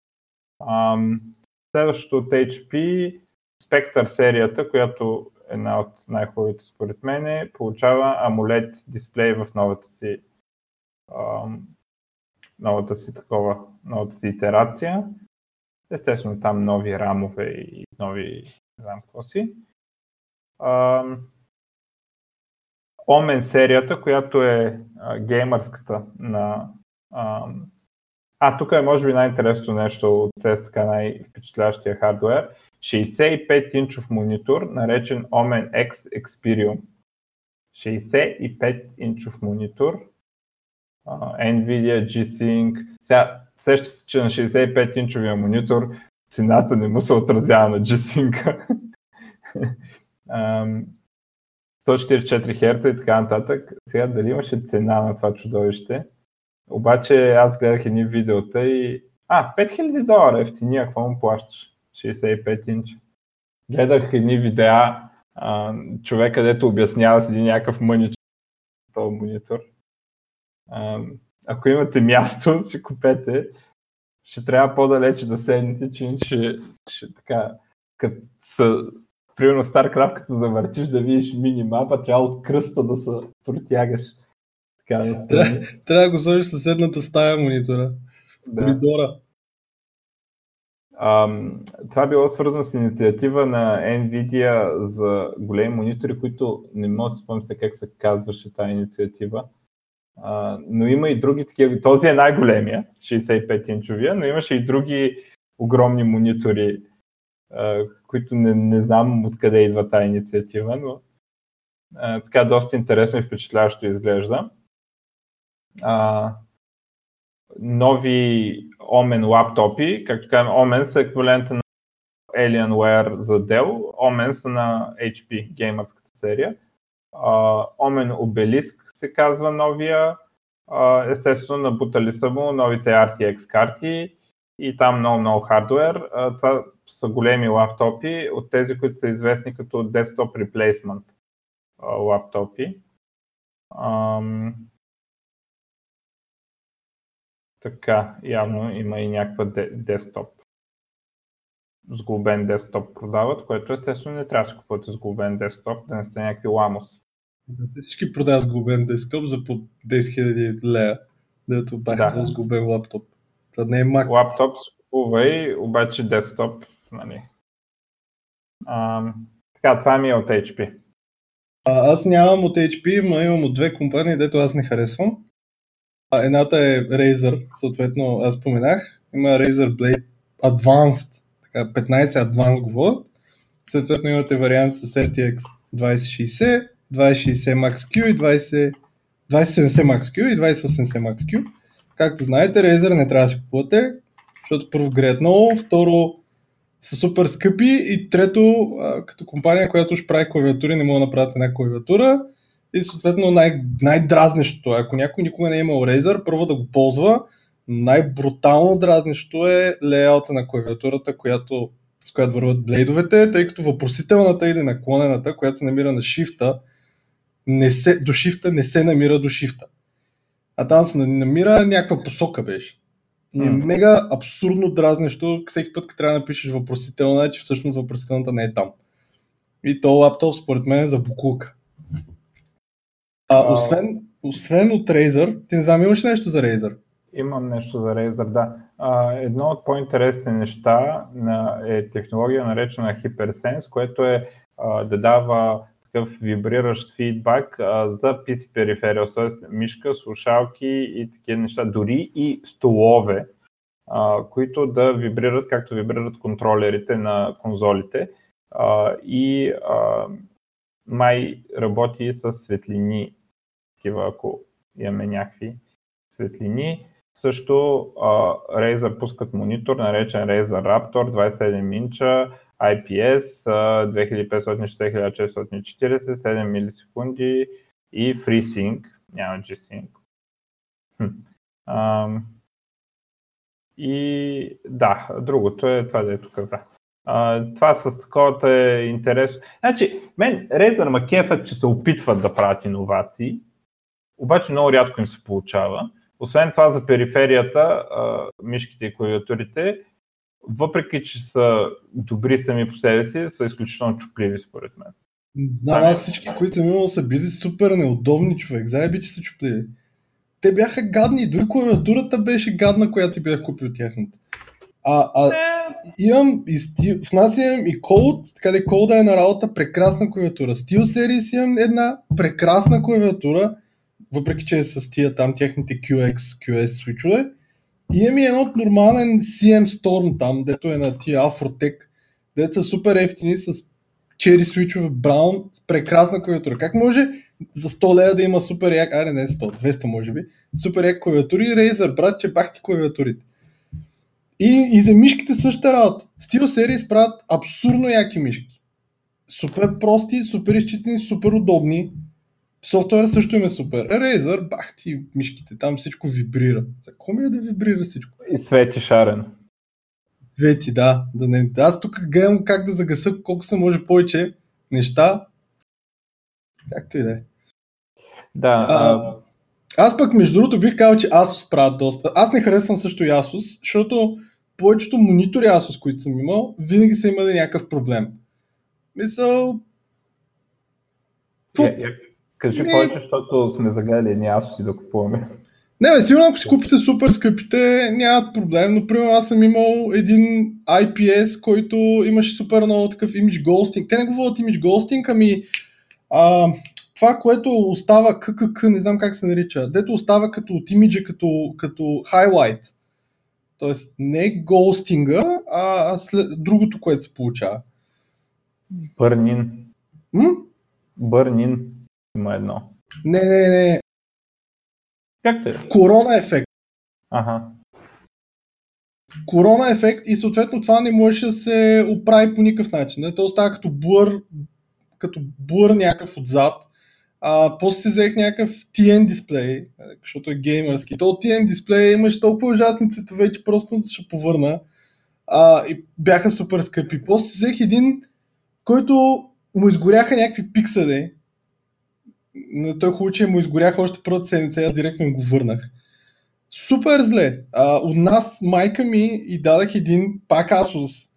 А, следващото от HP, Spectre серията, която е една от най-хубавите според мен, получава AMOLED дисплей в новата си, а, новата си такова, новата си итерация. Естествено там нови рамове и нови, не знам какво си. А, Omen серията, която е а, геймърската на... А, а, тук е може би най-интересното нещо от CES, така най-впечатляващия хардвер. 65-инчов монитор, наречен Omen X Experium. 65-инчов монитор, uh, Nvidia G-Sync. Сега, сеща се, че на 65-инчовия монитор цената не му се отразява на G-Sync. 144 Hz и така нататък. Сега дали имаше цена на това чудовище? Обаче аз гледах едни видеота и... А, 5000 долара ефтиния, какво му плащаш? 65 инч. Гледах едни видеа, човек, където обяснява с един някакъв мънич този монитор. Ако имате място, си купете. Ще трябва по-далече да седнете, че иначе ще така, като примерно StarCraft, като завъртиш да видиш минимапа, трябва от кръста да се протягаш. Така да трябва, трябва да го сложиш съседната стая монитора. Да. Коридора. Um, това било свързано с инициатива на Nvidia за големи монитори, които не мога да спомня се как се казваше тази инициатива. Uh, но има и други такива. Този е най-големия, 65-инчовия, но имаше и други огромни монитори, които не, не знам откъде идва тази инициатива, но а, така доста интересно и впечатляващо изглежда. А, нови Omen лаптопи, както казвам, Omen са еквивалента на Alienware за Dell, Omen са на HP, геймърската серия. Uh, Omen Obelisk се казва новия, uh, естествено набутали са му новите RTX карти и там много-много хардвер. Uh, това са големи лаптопи, от тези, които са известни като desktop replacement лаптопи. Ам... Така, явно има и някаква десктоп. Сглобен десктоп продават, което естествено не трябва да се купувате сглобен десктоп, да не сте някакви ламос. Да, всички продават сглобен десктоп за по 10 000 лея, дето бах да. сглобен лаптоп. Това не е Mac. Лаптоп купувай, обаче десктоп Нали. А, така, това ми е от HP. А, аз нямам от HP, но имам от две компании, дето аз не харесвам. А, едната е Razer, съответно аз споменах. Има Razer Blade Advanced, така, 15 Advanced го водят. Съответно имате вариант с RTX 2060, 2060 Max Q и 20, 2070 Max Q и 2080 Max Q. Както знаете, Razer не трябва да си купувате, защото първо греят много, второ са супер скъпи и трето, като компания, която ще прави клавиатури, не мога да направят една клавиатура и съответно най- най-дразнещото е, ако някой никога не е имал Razer, първо да го ползва, най-брутално дразнещо е лейаута на клавиатурата, която, с която върват блейдовете, тъй като въпросителната или наклонената, която се намира на шифта, не се, до шифта не се намира до шифта. А там се намира някаква посока беше. И е мега абсурдно дразнещо всеки път, като трябва да напишеш въпросителна, че всъщност въпросителната не е там. И то лаптоп според мен е за букулка. А, освен, освен от Razer, ти не знам, имаш нещо за Razer? Имам нещо за Razer, да. А, едно от по-интересни неща на, е технология наречена HyperSense, което е а, да дава такъв вибриращ фидбак а, за PC периферия, т.е. мишка, слушалки и такива неща, дори и столове, а, които да вибрират както вибрират контролерите на конзолите а, и а, май работи с светлини, такива ако имаме някакви светлини. Също uh, Razer пускат монитор, наречен Razer Raptor 27 инча, IPS, uh, 2560-1640, 7 милисекунди и FreeSync, няма G-Sync. Um, и да, другото е това, дето каза. Uh, това с таковата е интересно. Значи, мен Razer Макефът, че се опитват да правят иновации, обаче много рядко им се получава. Освен това за периферията, мишките и клавиатурите, въпреки че са добри сами по себе си, са изключително чупливи според мен. Знам, аз всички, които съм имал, са били супер неудобни човек. Заеби, че са чупливи. Те бяха гадни, дори клавиатурата беше гадна, която си бях купил тяхната. А, а имам и стил, в нас имам и Cold, така да Cold е на работа, прекрасна клавиатура. Steel Series имам една прекрасна клавиатура, въпреки че е с тия там техните QX, QS свичове. И имам и едно нормален CM Storm там, дето е на тия Afrotech, дето са супер ефтини с чери свичове, браун, с прекрасна клавиатура. Как може за 100 лева да има супер як, аре не 100, 200 може би, супер як клавиатури и Razer, брат, че бах ти клавиатурите. И, и за мишките същата работа. Steel Series правят абсурдно яки мишки. Супер прости, супер изчистени, супер удобни. Софтуера също им е супер. Razer, бах ти мишките, там всичко вибрира. За какво е да вибрира всичко? И свети шарен. Свети, да. да не... Аз тук гледам как да загаса колко се може повече неща. Както и да е. Да. А, аз пък, между другото, бих казал, че Asus правят доста. Аз не харесвам също и Asus, защото повечето монитори Asus, които съм имал, винаги са имали някакъв проблем. Мисъл... Yeah, yeah. Кажи не... повече, защото сме загледали едни Asus и да купуваме. Не, бе, сигурно ако си купите супер скъпите, нямат проблем, но примерно аз съм имал един IPS, който имаше супер много такъв image ghosting. Те не говорят image ghosting, ами а, това, което остава ККК, не знам как се нарича, дето остава като от имиджа, като, като highlight. Тоест не гостинга, а след, другото, което се получава. Бърнин. Бърнин има едно. Не, не, не. Как те? Корона ефект. Ага. Корона ефект и съответно това не може да се оправи по никакъв начин. То остава като блър, като блър някакъв отзад. А, после си взех някакъв TN дисплей, защото е геймърски. То TN дисплей имаш толкова ужасни цветове, че просто ще повърна. А, и бяха супер скъпи. После си взех един, който му изгоряха някакви пиксели но той хубаво, му изгоряха още първата седмица, аз директно го върнах. Супер зле. А, от нас майка ми и дадах един пак Asus,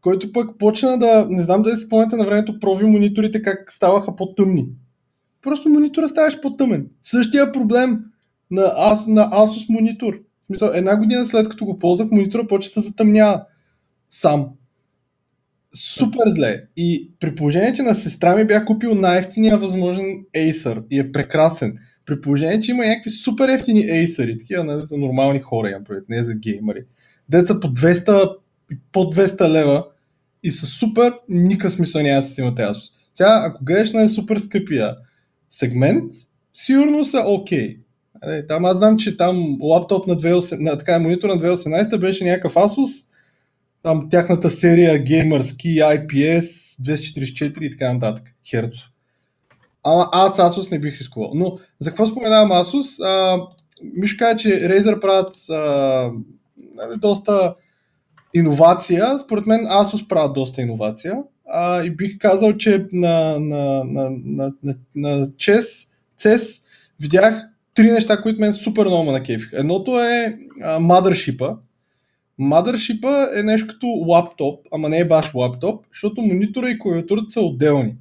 който пък почна да, не знам дали си спомняте на времето, прови мониторите как ставаха по-тъмни. Просто монитора ставаш по-тъмен. Същия проблем на, Asus, на Asus монитор. В смисъл, една година след като го ползвах, монитора почва да се затъмнява. Сам супер зле. И при положение, че на сестра ми бях купил най-ефтиния възможен Acer и е прекрасен. При положение, че има някакви супер ефтини Acer, такива нали, за нормални хора, имам предвид, не за геймери. Деца по 200, по 200 лева и са супер, никакъв смисъл няма да си имате Asus. Сега, ако гледаш на супер скъпия сегмент, сигурно са окей. Okay. Там аз знам, че там лаптоп на 2018, на, така, монитор на 2018 беше някакъв Asus, там тяхната серия геймърски IPS 244 и така нататък. Херцо. Ама аз Asus не бих рискувал. Но за какво споменавам Asus? А, Мишо каза, че Razer правят а, нали, доста иновация. Според мен Asus правят доста иновация. А, и бих казал, че на, на, на, на, на, на CES, CES видях три неща, които мен супер много ме накефиха. Едното е а, mothership Mothership е нещо като лаптоп, ама не е баш лаптоп, защото монитора и клавиатурата са отделни.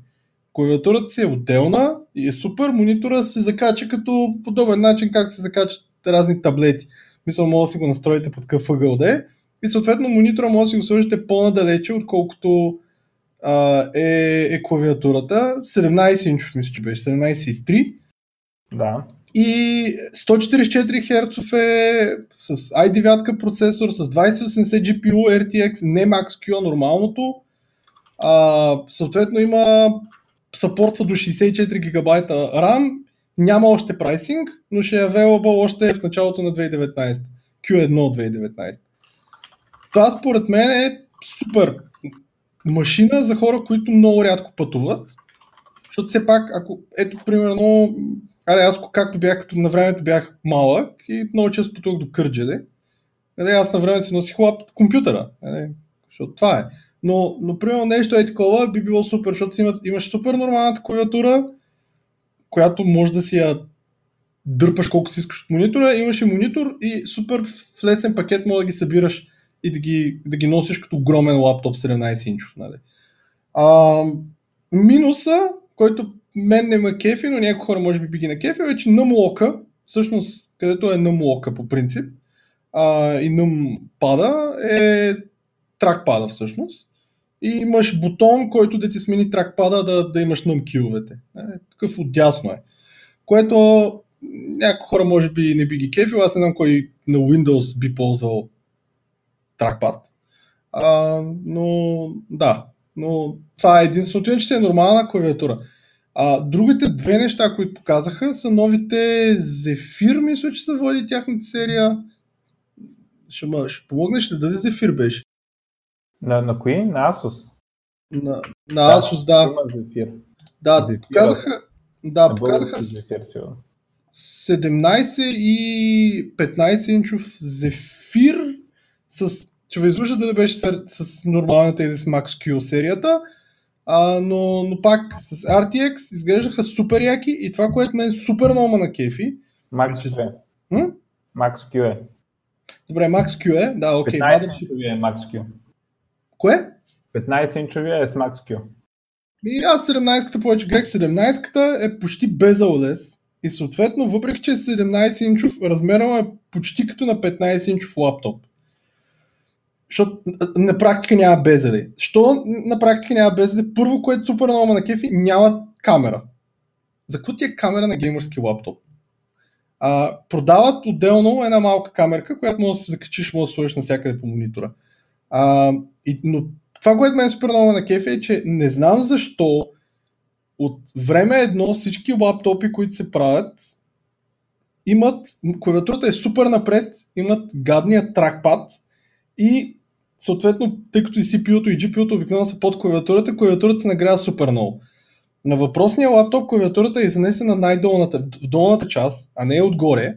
Клавиатурата си е отделна и е супер, монитора се закача като подобен начин, както се закачат разни таблети. Мисля, може да си го настроите под какъв ъгъл да е. И съответно монитора може да си го сложите по-надалече, отколкото а, е, е клавиатурата. 17 инчов, мисля, че беше 17,3. Да. И 144 Hz е с i9 процесор, с 2080 GPU RTX, не Max Q, нормалното. А, съответно има съпортва до 64 ГБ RAM, няма още прайсинг, но ще е available още в началото на 2019. Q1 2019. Това според мен е супер машина за хора, които много рядко пътуват. Защото все пак, ако, ето, примерно, аре, аз както бях, като на времето бях малък и много често пътувах до Кърджеде, нали, аз на времето си носих лап компютъра, нали, защото това е. Но, но примерно нещо е такова би било супер, защото имаш, имаш супер нормалната клавиатура, която може да си я дърпаш колкото си искаш от монитора, имаш и монитор и супер в лесен пакет може да ги събираш и да ги, да ги носиш като огромен лаптоп 17 инчов. Нали. А, минуса, който мен не ме кефи, но някои хора може би би ги на кефи, е, че нъмлока, всъщност където е нъмлока по принцип, а, и нъм пада, е тракпада всъщност. И имаш бутон, който да ти смени тракпада да, да имаш нъм киловете. Е, такъв отдясно е. Което някои хора може би не би ги кефил, аз не знам кой на Windows би ползвал тракпад. А, но да, но това е единственото, иначе е нормална клавиатура. А, другите две неща, които показаха, са новите Zephyr, мисля, че са води тяхната серия. Ще, ма, ще помогнеш ли да Zephyr беше? На, на кои? На Asus? На, на Asus, да. Zephyr. Да, Zephyr. показаха, да, На показаха сигурно. 17 и 15 инчов Zephyr с че ви излъжа да беше с, с нормалната или с Max Q серията, а, но, но пак с RTX изглеждаха супер яки и това, което мен супер много на кефи. Max Че- Q е. М? Max Q е. Добре, Max Q е, да, окей. 15 Okay, инчови е Max Q. Кое? 15 инчови е с Max Q. И аз 17-ката повече гледах. 17-ката е почти без AOLED и съответно, въпреки че е 17 инчов, размера му е почти като на 15 инчов лаптоп. Защото на практика няма безели. Що на практика няма безели? Първо, което супер много на кефи, няма камера. За какво ти е камера на геймърски лаптоп? А, продават отделно една малка камерка, която може да се закачиш, може да сложиш навсякъде по монитора. А, и, но това, което мен супер много на кефи е, че не знам защо от време едно всички лаптопи, които се правят, имат, клавиатурата е супер напред, имат гадния тракпад и съответно, тъй като и CPU-то и GPU-то обикновено са под клавиатурата, клавиатурата се нагрява супер много. На въпросния лаптоп клавиатурата е изнесена най-долната, в долната част, а не е отгоре.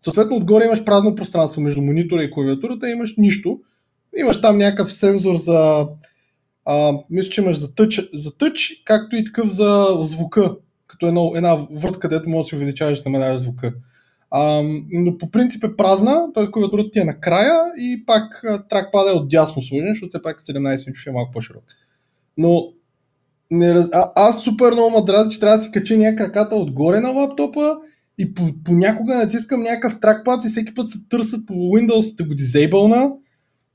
Съответно, отгоре имаш празно пространство между монитора и клавиатурата, имаш нищо. Имаш там някакъв сензор за... А, мисля, че имаш за тъч, за тъч, както и такъв за звука, като едно, една въртка, където можеш да си увеличаваш и намаляваш звука. А, но по принцип е празна, т.е. клавиатурата ти е накрая и пак тракпада е отдясно сложен, защото все пак 17 инчов е малко по-широк. Но не, а, аз супер много ме че трябва да си кача някакъв краката отгоре на лаптопа и по, понякога натискам някакъв тракпад и всеки път се търся по Windows да го дизейбълна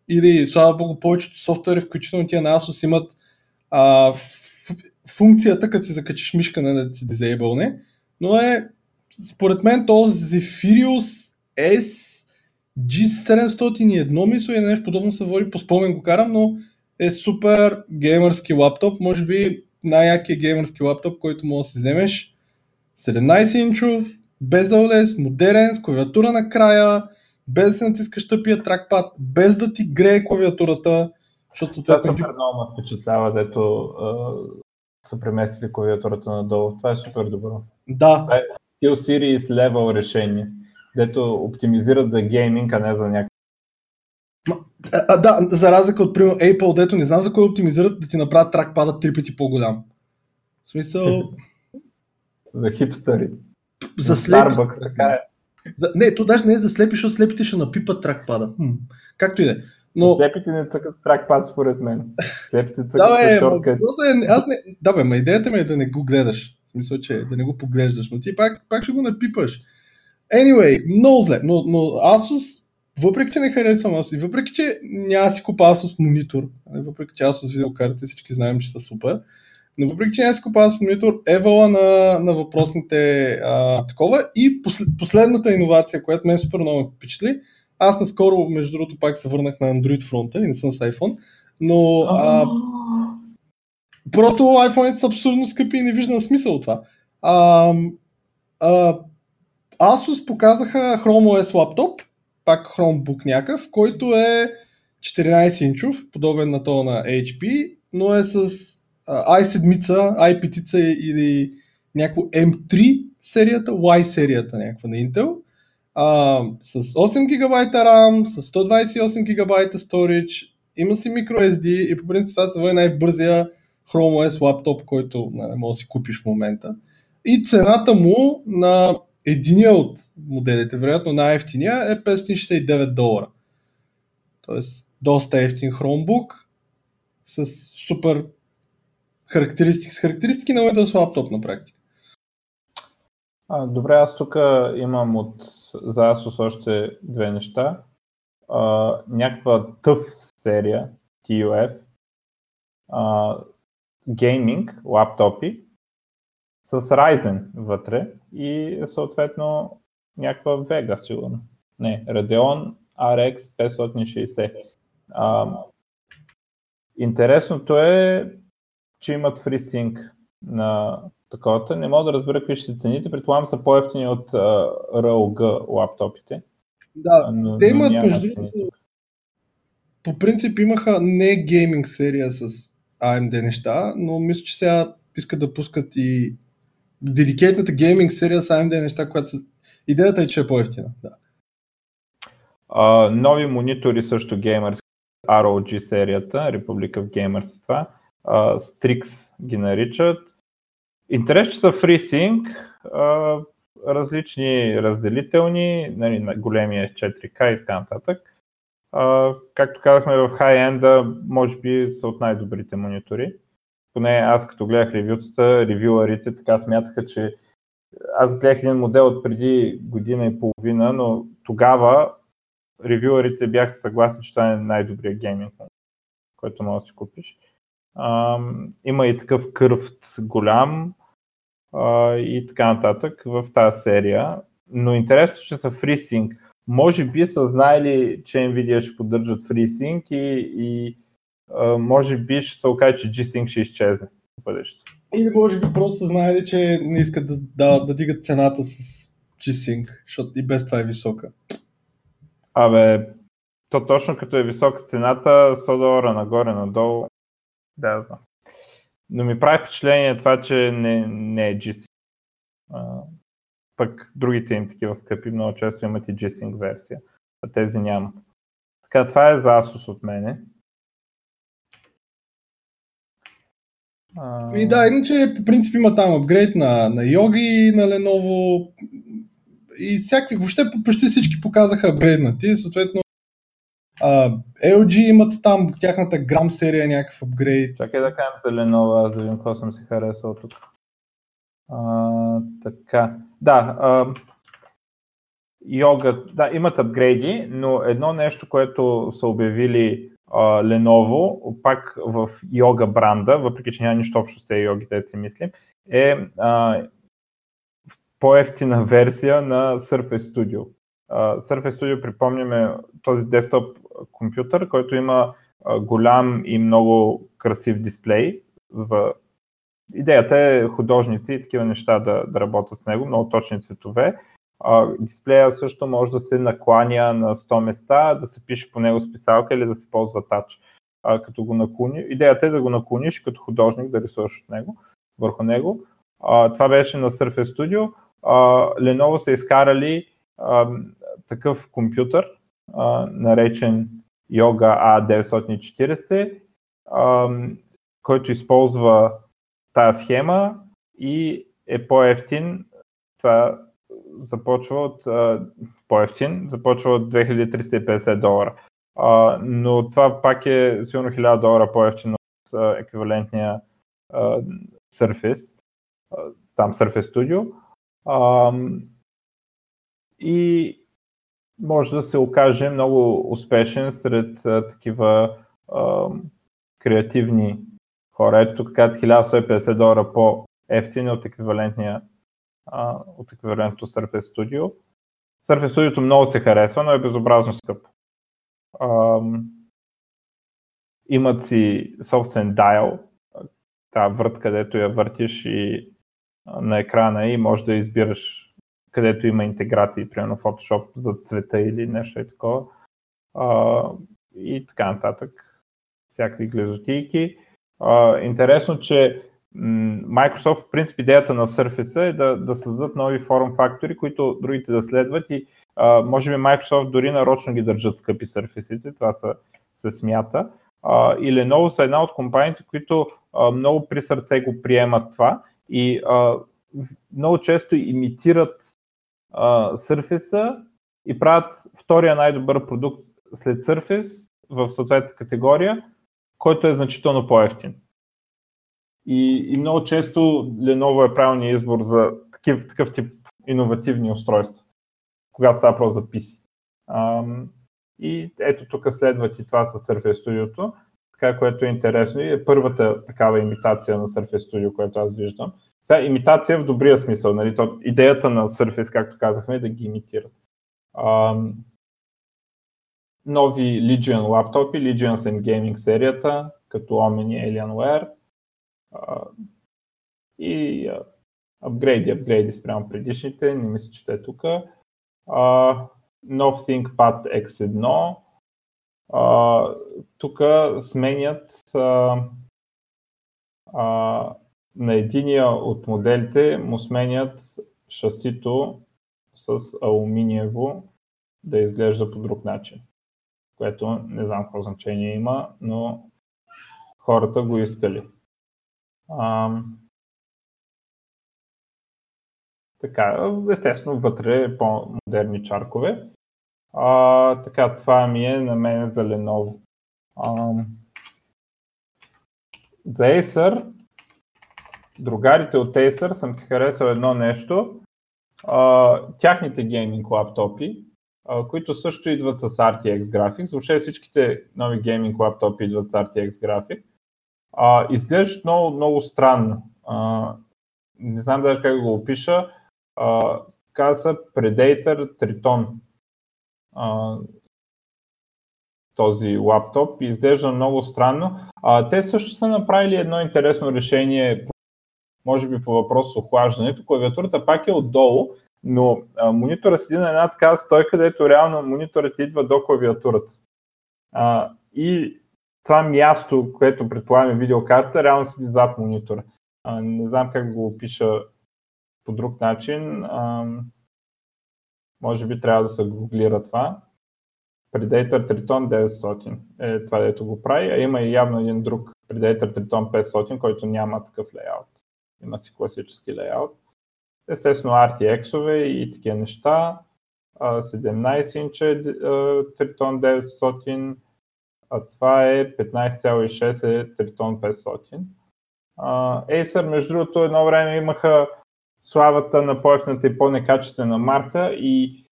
или слава богу повечето софтуери, включително тия на Asus имат а, функцията, като си закачиш мишка на да си дизейбълне, но е според мен то Zephyrus S G701 мисля или нещо подобно се води, по спомен го карам, но е супер геймърски лаптоп, може би най-якия геймърски лаптоп, който може да си вземеш. 17 инчов, без AOLED, модерен, с клавиатура на края, без да се натискаш тъпия тракпад, без да ти грее клавиатурата, защото Това съответно супер много ме впечатлява, дето а, са преместили клавиатурата надолу. Това е супер добро. да, Series level решение, дето оптимизират за гейминг, а не за някакъв. А, а, да, за разлика от примерно Apple, дето не знам за кой оптимизират да ти направят тракпада три пъти по-голям. В смисъл, За хипстъри. за За слепи. Starbucks, така е. За, не, то даже не е за слепи, защото слепите ще напипат тракпада. Хм. Както и да е. Но, Слепите не цъкат с тракпад, според мен. Слепите цъкат да, бе, шорткът. е, аз не, да, бе, ма идеята ми е да не го гледаш. В смисъл, че да не го поглеждаш, но ти пак, пак ще го напипаш. Anyway, много зле, но, но Asus, въпреки че не харесвам Asus, и въпреки че няма си купа Asus монитор, нали, въпреки че Asus видеокарти всички знаем, че са супер, но въпреки че да си купа Asus монитор, евала на, на въпросните а, такова. И послед, последната иновация, която мен супер много ме впечатли, аз наскоро, между другото, пак се върнах на Android фронта и не съм с iPhone, но а, Просто iPhone са абсурдно скъпи и не виждам смисъл това. А, а, Asus показаха Chrome OS лаптоп, пак Chromebook някакъв, който е 14 инчов, подобен на то на HP, но е с i7, i5 или някакво M3 серията, Y серията някаква на Intel. А, с 8 ГБ RAM, с 128 ГБ storage, има си microSD и по принцип това е най-бързия Chrome OS лаптоп, който не, не може да си купиш в момента. И цената му на единия от моделите, вероятно най-ефтиния, е 569 долара. Тоест, доста ефтин Chromebook с супер характеристики, с характеристики на Windows лаптоп на практика. А, добре, аз тук имам от за Asus още две неща. А, някаква тъв серия TUF, а, гейминг, лаптопи, с Ryzen вътре и съответно някаква Vega сигурно. Не, Radeon RX 560. А, интересното е, че имат FreeSync на таковата. Не мога да разбера какви ще са цените. Предполагам са по-ефтини от uh, ROG лаптопите. Да, но, те имат между другото. По принцип имаха не гейминг серия с AMD неща, но мисля, че сега искат да пускат и дедикейтната гейминг серия с AMD неща, която са... Идеята е, че е по-ефтина. Да. Uh, нови монитори също геймърски, ROG серията, Republic of Gamers това, uh, Strix ги наричат. Интерес, че са FreeSync, uh, различни разделителни, нали, големия 4K и така нататък. Както казахме в хай-енда, може би са от най-добрите монитори поне аз като гледах ревютата, ревюарите така смятаха, че аз гледах един модел от преди година и половина, но тогава ревюарите бяха съгласни, че това е най-добрият гейминг, който може да си купиш. А, има и такъв кърфт голям а, и така нататък в тази серия. Но интересно, че са FreeSync. Може би са знаели, че Nvidia ще поддържат FreeSync и, и може би ще се окаже, че G-Sync ще изчезне в бъдещето. Или може би просто са знаели, че не искат да, да, да дигат цената с G-Sync, защото и без това е висока. Абе, то точно като е висока цената, 100 долара нагоре-надолу, да, знам. Но ми прави впечатление това, че не, не е G-Sync. Пък другите им такива скъпи много често имат и G-Sync версия, а тези нямат. Така, това е за Asus от мене. А... И да, иначе по принцип има там апгрейд на, на Yogi, на Lenovo и всякакви, въобще почти всички показаха апгрейднати, съответно а, LG имат там тяхната грам серия някакъв апгрейд. Чакай да кажем за Lenovo, аз да видим какво съм си харесал тук. А, така, да, а, Йога, да, имат апгрейди, но едно нещо, което са обявили uh, Lenovo, пак в йога бранда, въпреки че няма нищо общо с тези йоги, те си мислим, е uh, по-ефтина версия на Surface Studio. Uh, Surface Studio, припомняме, този десктоп компютър, който има голям и много красив дисплей. За... Идеята е художници и такива неща да, да работят с него, много точни цветове а, дисплея също може да се накланя на 100 места, да се пише по него списалка или да се ползва тач. А, като го наклони. Идеята е да го наклониш като художник, да рисуваш от него, върху него. А, това беше на Surface Studio. А, Lenovo са изкарали а, такъв компютър, а, наречен Yoga A940, а, който използва тази схема и е по-ефтин. Това започва от по-ефтин, започва от 2350 долара. А, но това пак е сигурно 1000 долара по-ефтино от а, еквивалентния а, Surface, а, там Surface Studio. А, и може да се окаже много успешен сред а, такива а, креативни хора. Ето тук казват 1150 долара по-ефтини от еквивалентния от еквивалентното Surface Studio. Surface Studio много се харесва, но е безобразно скъпо. Имат си собствен dial, тази врат, където я въртиш и на екрана и може да избираш където има интеграции, примерно Photoshop за цвета или нещо е такова. И така нататък. Всякакви глезотийки. А, интересно, че Microsoft, в принцип, идеята на Surface е да, да създадат нови форм фактори, които другите да следват и а, може би Microsoft дори нарочно ги държат скъпи Surface, това са, се смята. А, и Lenovo са една от компаниите, които а, много при сърце го приемат това и а, много често имитират а, Surface и правят втория най-добър продукт след Surface в съответната категория, който е значително по-ефтин. И, и много често Lenovo е правилният избор за такив, такъв тип иновативни устройства, когато става просто за PC. Ам, и ето тук следват и това с Surface Studio, така, което е интересно и е първата такава имитация на Surface Studio, която аз виждам. Сега, имитация в добрия смисъл, нали? То, идеята на Surface, както казахме, е да ги имитират. Ам, нови Legion лаптопи, Legion and Gaming серията, като Omni и Alienware, и апгрейди, апгрейди спрямо предишните, не мисля, че те е тук. нов ThinkPad X1. Тук сменят а, а, на единия от моделите му сменят шасито с алуминиево да изглежда по друг начин, което не знам какво значение има, но хората го искали. А, така, естествено, вътре е по-модерни чаркове. А, така, това ми е на мен за Lenovo. А, за Acer, другарите от Acer съм си харесал едно нещо. А, тяхните гейминг лаптопи, които също идват с RTX Graphics. Въобще всичките нови гейминг лаптопи идват с RTX Graphics изглеждат много, много странно. А, не знам даже как да го опиша. А, каза Predator Triton. А, този лаптоп изглежда много странно. А, те също са направили едно интересно решение, може би по въпрос с охлаждането. Клавиатурата пак е отдолу, но а, монитора седи на една такава стойка, където реално мониторът идва до клавиатурата. А, и това място, което предполагаме видеокарта, реално седи зад монитора. А, не знам как го опиша по друг начин. А, може би трябва да се гуглира това. Predator Triton 900 е това, дето го прави, а има и явно един друг Predator Triton 500, който няма такъв лейаут. Има си класически лейаут. Естествено RTX-ове и такива неща. 17 инча Triton 900, а това е 15,6 е Triton 500. Uh, Acer, между другото, едно време имаха славата на по-ефтната и по-некачествена марка и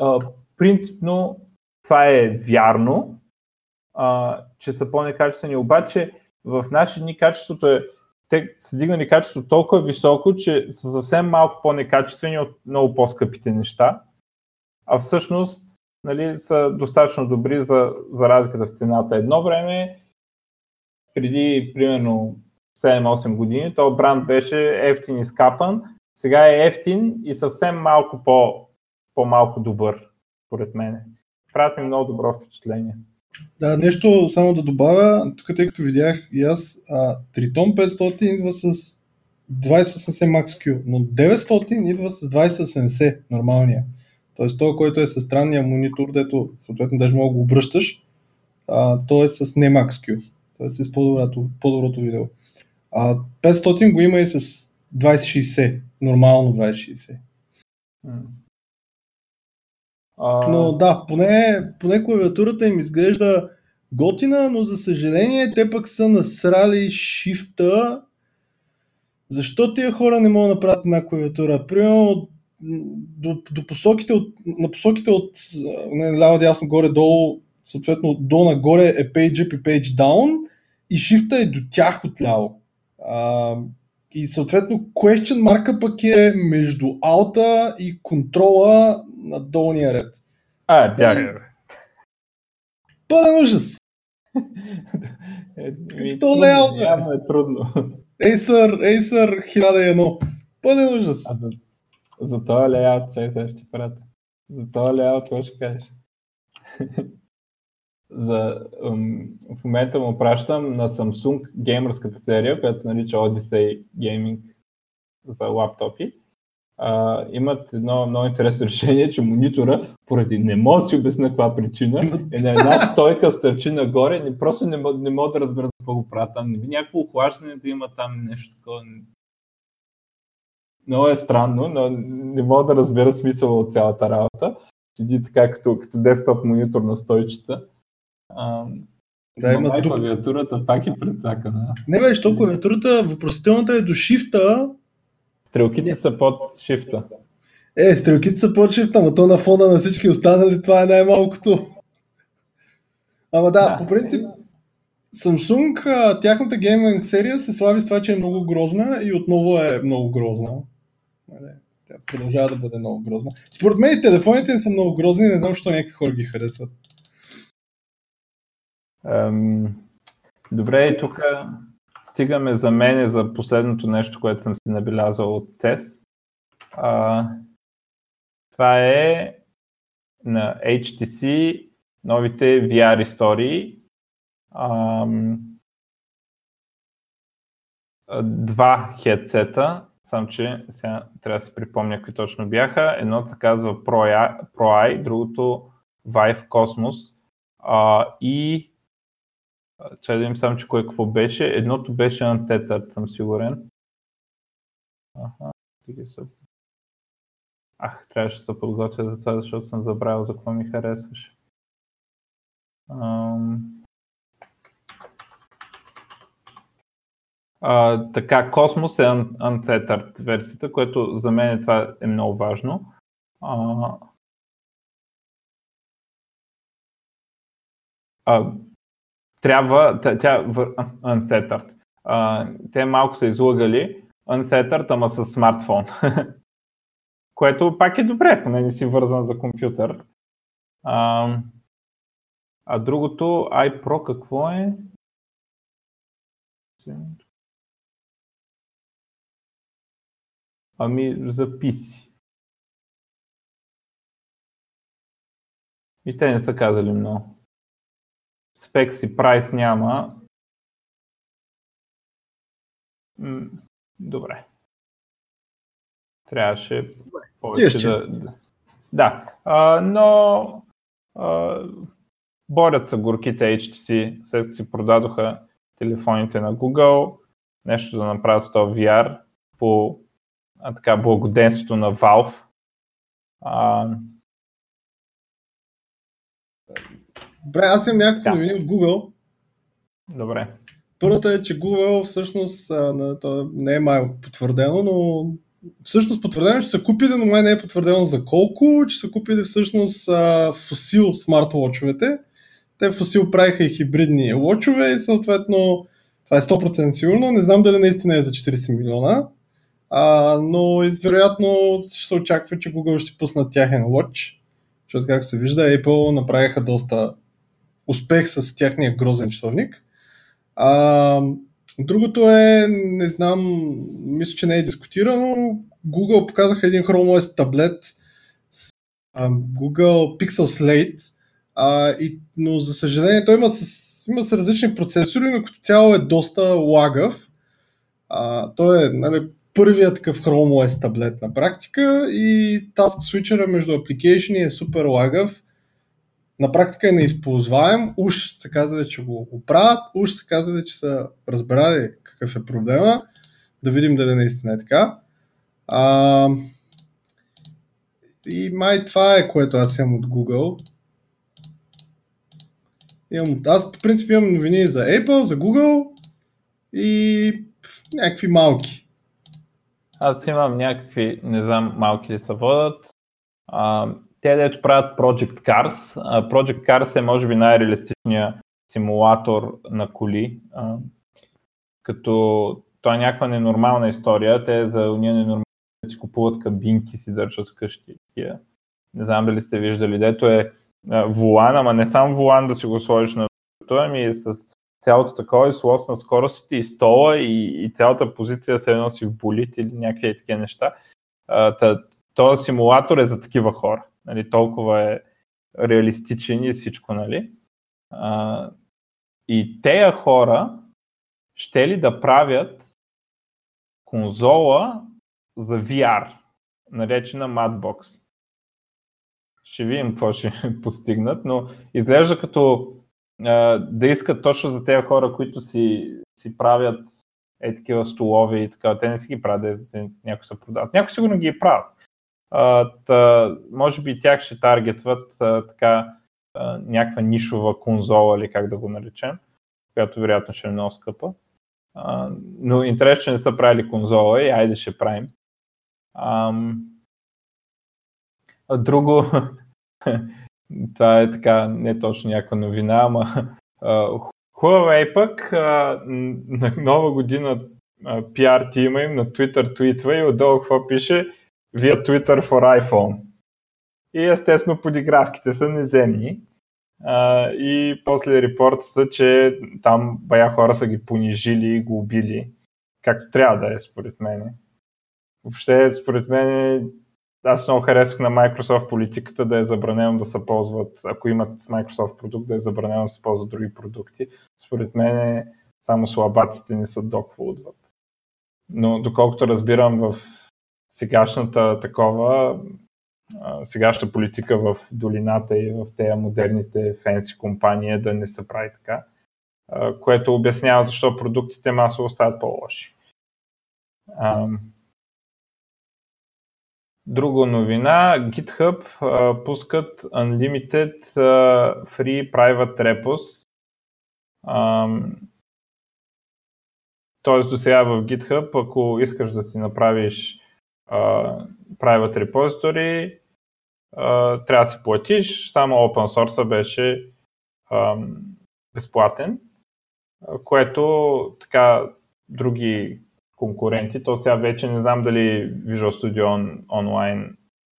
uh, принципно това е вярно, uh, че са по-некачествени, обаче в наши дни качеството е те са дигнали качеството толкова високо, че са съвсем малко по-некачествени от много по-скъпите неща. А всъщност нали, са достатъчно добри за, за разликата в цената. Едно време, преди примерно 7-8 години, този бранд беше ефтин и скапан, сега е ефтин и съвсем малко по, по-малко добър, според мен. Правят ми много добро впечатление. Да, нещо само да добавя, тук тъй като видях и аз, а, Triton 500 идва с 2080 Max Q, но 900 идва с 2080 нормалния. Тоест, той, който е с странния монитор, дето съответно даже да го обръщаш, а, той е с не Max Q, т.е. с по-доброто, по-доброто видео. А 500 го има и с 2060, нормално 2060. А... Но да, поне, поне клавиатурата им изглежда готина, но за съжаление те пък са насрали шифта. Защо тия хора не могат да направят една клавиатура? Примерно до, до посоките от, на посоките от ляво, дясно, горе, долу, съответно долу нагоре е page up и page down и шифта е до тях отляво. А, и съответно question марка пък е между алта и контрола на долния ред. А, е, бягай, бе. Пълен ужас! Какво леаут, Явно е трудно. Acer, Acer 1001. Пълен ужас. А, За този леят, чай сега ще ти пратя. За този леят, какво ще кажеш? За, в момента му пращам на Samsung геймърската серия, която се нарича Odyssey Gaming за лаптопи. А, имат едно много интересно решение, че монитора, поради не мога да си обясня каква причина, е на една стойка стърчи нагоре, не, просто не, не мога да разбера какво го правят там. Някакво охлаждане да има там нещо такова. Много е странно, но не мога да разбера смисъла от цялата работа. Седи така като, като десктоп монитор на стойчица а, да, има май клавиатурата пак е предсакана. Не бе, що клавиатурата, въпросителната е до шифта. Стрелките не. са под шифта. Е, стрелките са под шифта, но то на фона на всички останали това е най-малкото. Ама да, да. по принцип, Samsung, тяхната гейминг серия се слави с това, че е много грозна и отново е много грозна. Нали, тя продължава да бъде много грозна. Според мен телефоните не са много грозни, не знам, защо някакви хора ги харесват. Добре, и тук стигаме за мен за последното нещо, което съм си набелязал от CES. А, това е на HTC новите VR истории. Ам, два хедсета, само че сега трябва да си припомня какви точно бяха. Едното се казва Pro Eye, другото Vive Cosmos. А, и Чай да им само, че кое какво беше. Едното беше на Tetart, съм сигурен. Аха, са. Ах, трябваше да се подготвя за това, защото съм забравил за какво ми харесваше. Ам... А, така, Космос е Untethered версията, което за мен това е много важно. А, а, трябва, тя, тя те малко са излагали Untethered, ама с смартфон. Което пак е добре, поне не си вързан за компютър. А, а другото, iPro какво е? Ами записи. И те не са казали много спекс и прайс няма. Добре. Трябваше повече да... Да, а, но а, борят са горките HTC, след като си продадоха телефоните на Google, нещо да направят с това VR по а, така, благоденствието на Valve. А, Добре, аз имам някакви да. новини от Google. Добре. Първата е, че Google всъщност, а, то не е май потвърдено, но всъщност потвърдено, че са купили, но май не е потвърдено за колко, че са купили всъщност а, фосил смарт-лочовете. Те фосил правиха и хибридни лочове и съответно това е 100% сигурно. Не знам дали наистина е за 40 милиона, а, но вероятно ще се очаква, че Google ще пуснат тяхен лоч, защото как се вижда, Apple направиха доста успех с тяхния грозен часовник. А, другото е, не знам, мисля, че не е дискутирано. Google показаха един Chrome таблет с а, Google Pixel Slate, а, и, но за съжаление той има с, има с различни процесори, но като цяло е доста лагав. А, той е нали, първият такъв Chrome OS таблет на практика и Task Switcher между application е супер лагав на практика е неизползваем. Уж се казали, че го оправят, уж се казали, че са разбрали какъв е проблема. Да видим дали наистина е така. А, и май това е, което аз имам от Google. Имам, аз по принцип имам новини за Apple, за Google и някакви малки. Аз имам някакви, не знам, малки ли са водят. А, те, дето правят Project Cars. Project Cars е, може би, най-реалистичният симулатор на коли, като това е някаква ненормална история. Те за уния ненормални си купуват кабинки, си държат вкъщи. Не знам дали сте виждали, дето е волан, ама не само волан да си го сложиш на това, ами с цялото такова и с лост на скоростите и стола и, и цялата позиция се носи в болит или някакви такива неща. този симулатор е за такива хора. Нали, толкова е реалистичен и всичко, нали? А, и тея хора ще ли да правят конзола за VR, наречена Madbox. Ще видим какво ще постигнат, но изглежда като а, да искат точно за тези хора, които си, си правят е такива столови и така, те не си ги правят, някои се продават. Някои сигурно ги правят. Та, може би тях ще таргетват така някаква нишова конзола или как да го наречем, която вероятно ще е много скъпа. Но интересно, че не са правили конзола и айде ще правим. Друго, това е така не точно някаква новина, ама Huawei пък на нова година PR тима им на Twitter твитва и отдолу какво пише вия Twitter for iPhone. И естествено подигравките са неземни. А, и после репорта са, че там бая хора са ги понижили и го убили. Както трябва да е, според мен. Въобще, според мен, аз много харесах на Microsoft политиката да е забранено да се ползват, ако имат Microsoft продукт, да е забранено да се ползват други продукти. Според мен само слабаците не са докволдват. Но доколкото разбирам в сегашната такова, сегашната политика в долината и в тези модерните фенси компании е да не се прави така, което обяснява защо продуктите масово стават по-лоши. Друга новина, GitHub а, пускат Unlimited а, Free Private Repos. Тоест до сега в GitHub, ако искаш да си направиш а, Private Repository, трябва да си платиш. Само open source беше безплатен, което така други конкуренти. То сега вече не знам дали Visual Studio On, Online,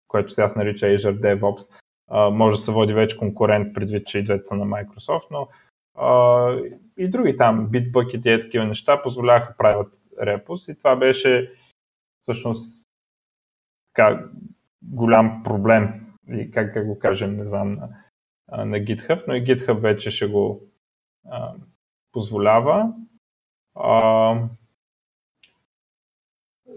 което сега се нарича Azure DevOps, може да се води вече конкурент предвид, че и двете са на Microsoft, но а, и други там, Bitbucket и такива неща позволяваха правят репос и това беше всъщност така, голям проблем и как, как го кажем, не знам, на, на GitHub, но и GitHub вече ще го а, позволява. А,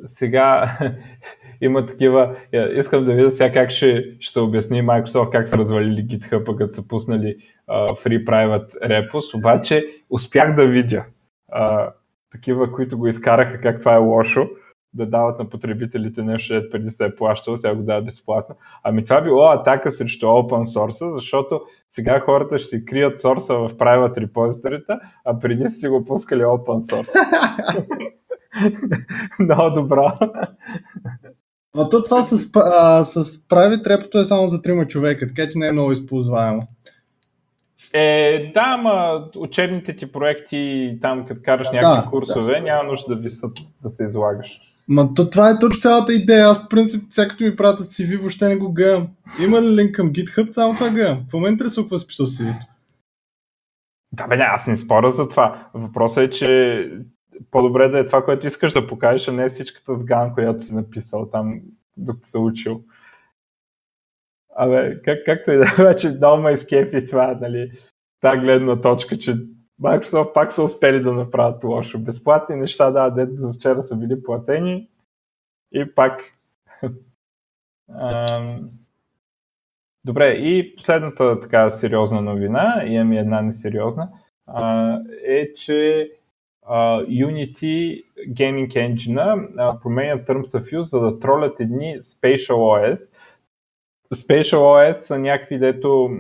сега има такива. Искам да видя сега как ще, ще се обясни Microsoft как са развалили GitHub, като са пуснали uh, Free Private Repos, обаче успях да видя uh, такива, които го изкараха как това е лошо да дават на потребителите нещо, дето преди се е плащал, сега го дават безплатно. Ами това било атака срещу open source, защото сега хората ще си крият сорса в private репозиторите, а преди са си го пускали open source. Много добро. Но то това с, а, с прави трепото е само за трима човека, така че не е много използваемо. Е, да, ма учебните ти проекти, там като караш някакви да, курсове, да. няма нужда да висат да се излагаш. Ма то, това е точно цялата идея. Аз в принцип, сега като ми пратят CV, въобще не го гледам. Има ли линк към GitHub, само това гледам. В момента ли какво списал CV? Да, бе, не, аз не споря за това. Въпросът е, че по-добре да е това, което искаш да покажеш, а не всичката сган, която си написал там, докато се учил. Абе, как, както и да е, вече много ме това, нали, та гледна точка, че Microsoft пак са успели да направят лошо. Безплатни неща, да, дето за вчера са били платени и пак. Добре, и последната така сериозна новина, имам и една несериозна, е, че Unity Gaming Engine променя Terms of Use, за да тролят едни Spatial OS. Spatial OS са някакви, дето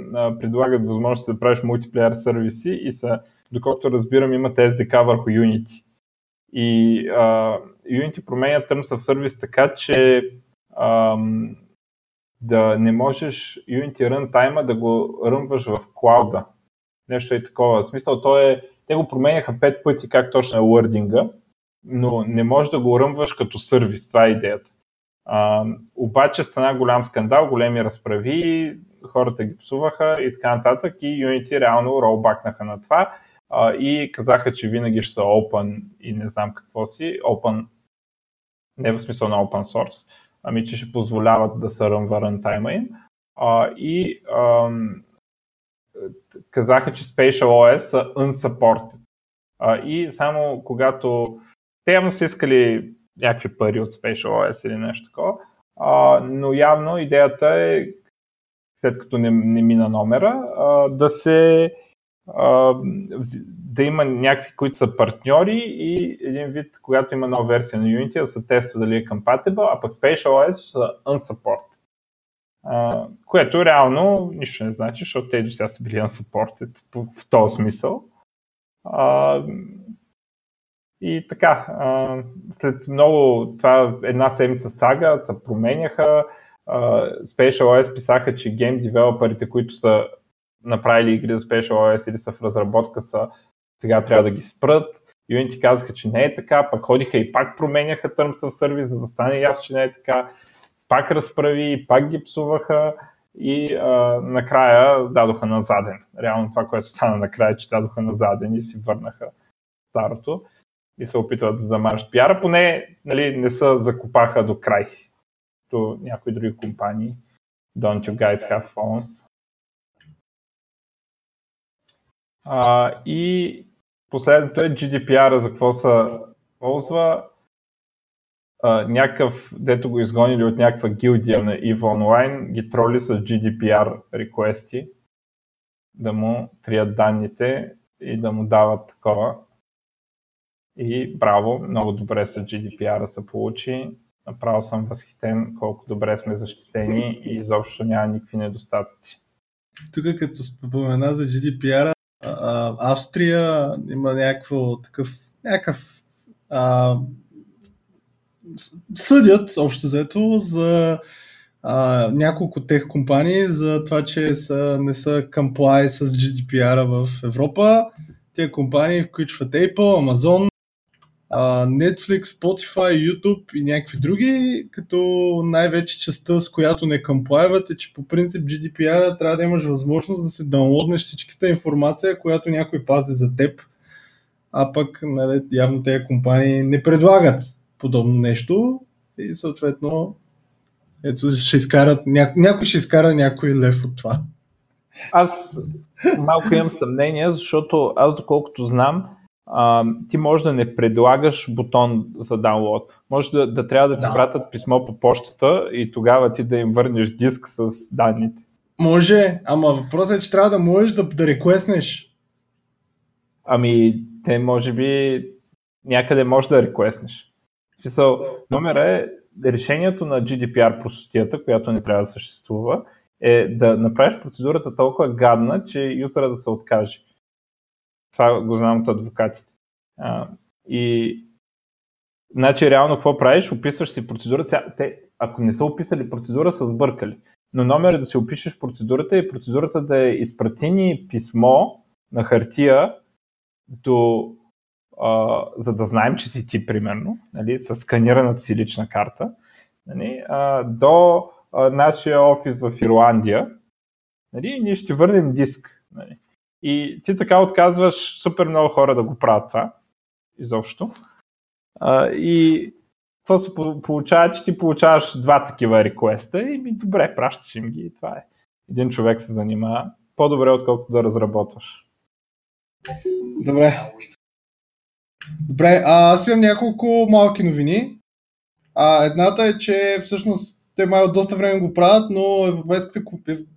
предлагат възможност да правиш мултиплеер сервиси и са, доколкото разбирам, имат SDK върху Unity. И uh, Unity променя Terms of Service така, че um, да не можеш Unity Runtime да го ръмваш в клауда. Нещо е такова. В смисъл, то е те го променяха пет пъти как точно е лърдинга, но не можеш да го ръмваш като сервис, това е идеята. А, обаче стана голям скандал, големи разправи, хората ги псуваха и така нататък и Unity реално ролбакнаха на това а, и казаха, че винаги ще са open и не знам какво си, open не в смисъл на open source, ами че ще позволяват да се рънва рантайма им. А, и ам, казаха, че Spatial OS са unsupported. А, и само когато те явно са искали някакви пари от Spatial OS или нещо такова, а, но явно идеята е, след като не, не мина номера, а, да се да има някакви, които са партньори и един вид, когато има нова версия на Unity, да се тества дали е compatible, а пък Spatial OS са unsupported. Uh, което реално нищо не значи, защото те до сега са били unsupported в този смисъл. Uh, и така, uh, след много, това една седмица сага, се променяха. Spatial OS писаха, че гейм девелоперите, които са направили игри за Special OS или са в разработка, са сега трябва да ги спрат. Unity казаха, че не е така, пък ходиха и пак променяха Terms of Service, за да стане ясно, че не е така. Пак разправи, пак ги псуваха и а, накрая дадоха на заден. Реално това, което стана накрая, че дадоха на заден и си върнаха старото и се опитват да замажат пиара. Поне нали, не са закопаха до край, до някои други компании. Don't you guys have phones? А, и последното е GDPR, за какво се ползва. А, някакъв, дето го изгонили от някаква гилдия на EVE Online, ги троли с GDPR реквести да му трият данните и да му дават такова. И браво, много добре с GDPR се получи. Направо съм възхитен колко добре сме защитени и изобщо няма никакви недостатъци. Тук като спомена за GDPR, Австрия има някакво такъв, някакъв а, съдят общо взето за а, няколко тех компании за това, че са, не са comply с GDPR в Европа. Тези компании включват Apple, Amazon, Netflix, Spotify, YouTube и някакви други, като най-вече частта, с която не комплайват е, че по принцип GDPR трябва да имаш възможност да се даунлоднеш всичката информация, която някой пази за теб, а пък нали, явно тези компании не предлагат подобно нещо и съответно ето ще изкарат, ня... някой ще изкара някой лев от това. Аз малко имам съмнение, защото аз доколкото знам, а, ти може да не предлагаш бутон за даунлоад. Може да, да трябва да ти да. пратят писмо по почтата и тогава ти да им върнеш диск с данните. Може, ама въпросът е, че трябва да можеш да, да реквестнеш. Ами, те може би някъде може да реквестнеш. Смисъл, номера е решението на GDPR простотията, която не трябва да съществува, е да направиш процедурата толкова гадна, че юзера да се откаже. Това го знам от адвокатите. А, и Значи, реално какво правиш? Описваш си процедурата. Те, ако не са описали процедура, са сбъркали. Но номер е да си опишеш процедурата и процедурата да е изпратени писмо на хартия до, а, за да знаем, че си ти, примерно, нали, с сканираната си лична карта, нали, а, до а, нашия офис в Ирландия. Нали, и ние ще върнем диск. Нали. И ти така отказваш супер много хора да го правят това, изобщо. А, и какво се получава, че ти получаваш два такива реквеста и ми добре, пращаш им ги и това е. Един човек се занимава по-добре, отколкото да разработваш. Добре. Добре, а, аз имам няколко малки новини. А, едната е, че всъщност те май от доста време го правят, но Европейската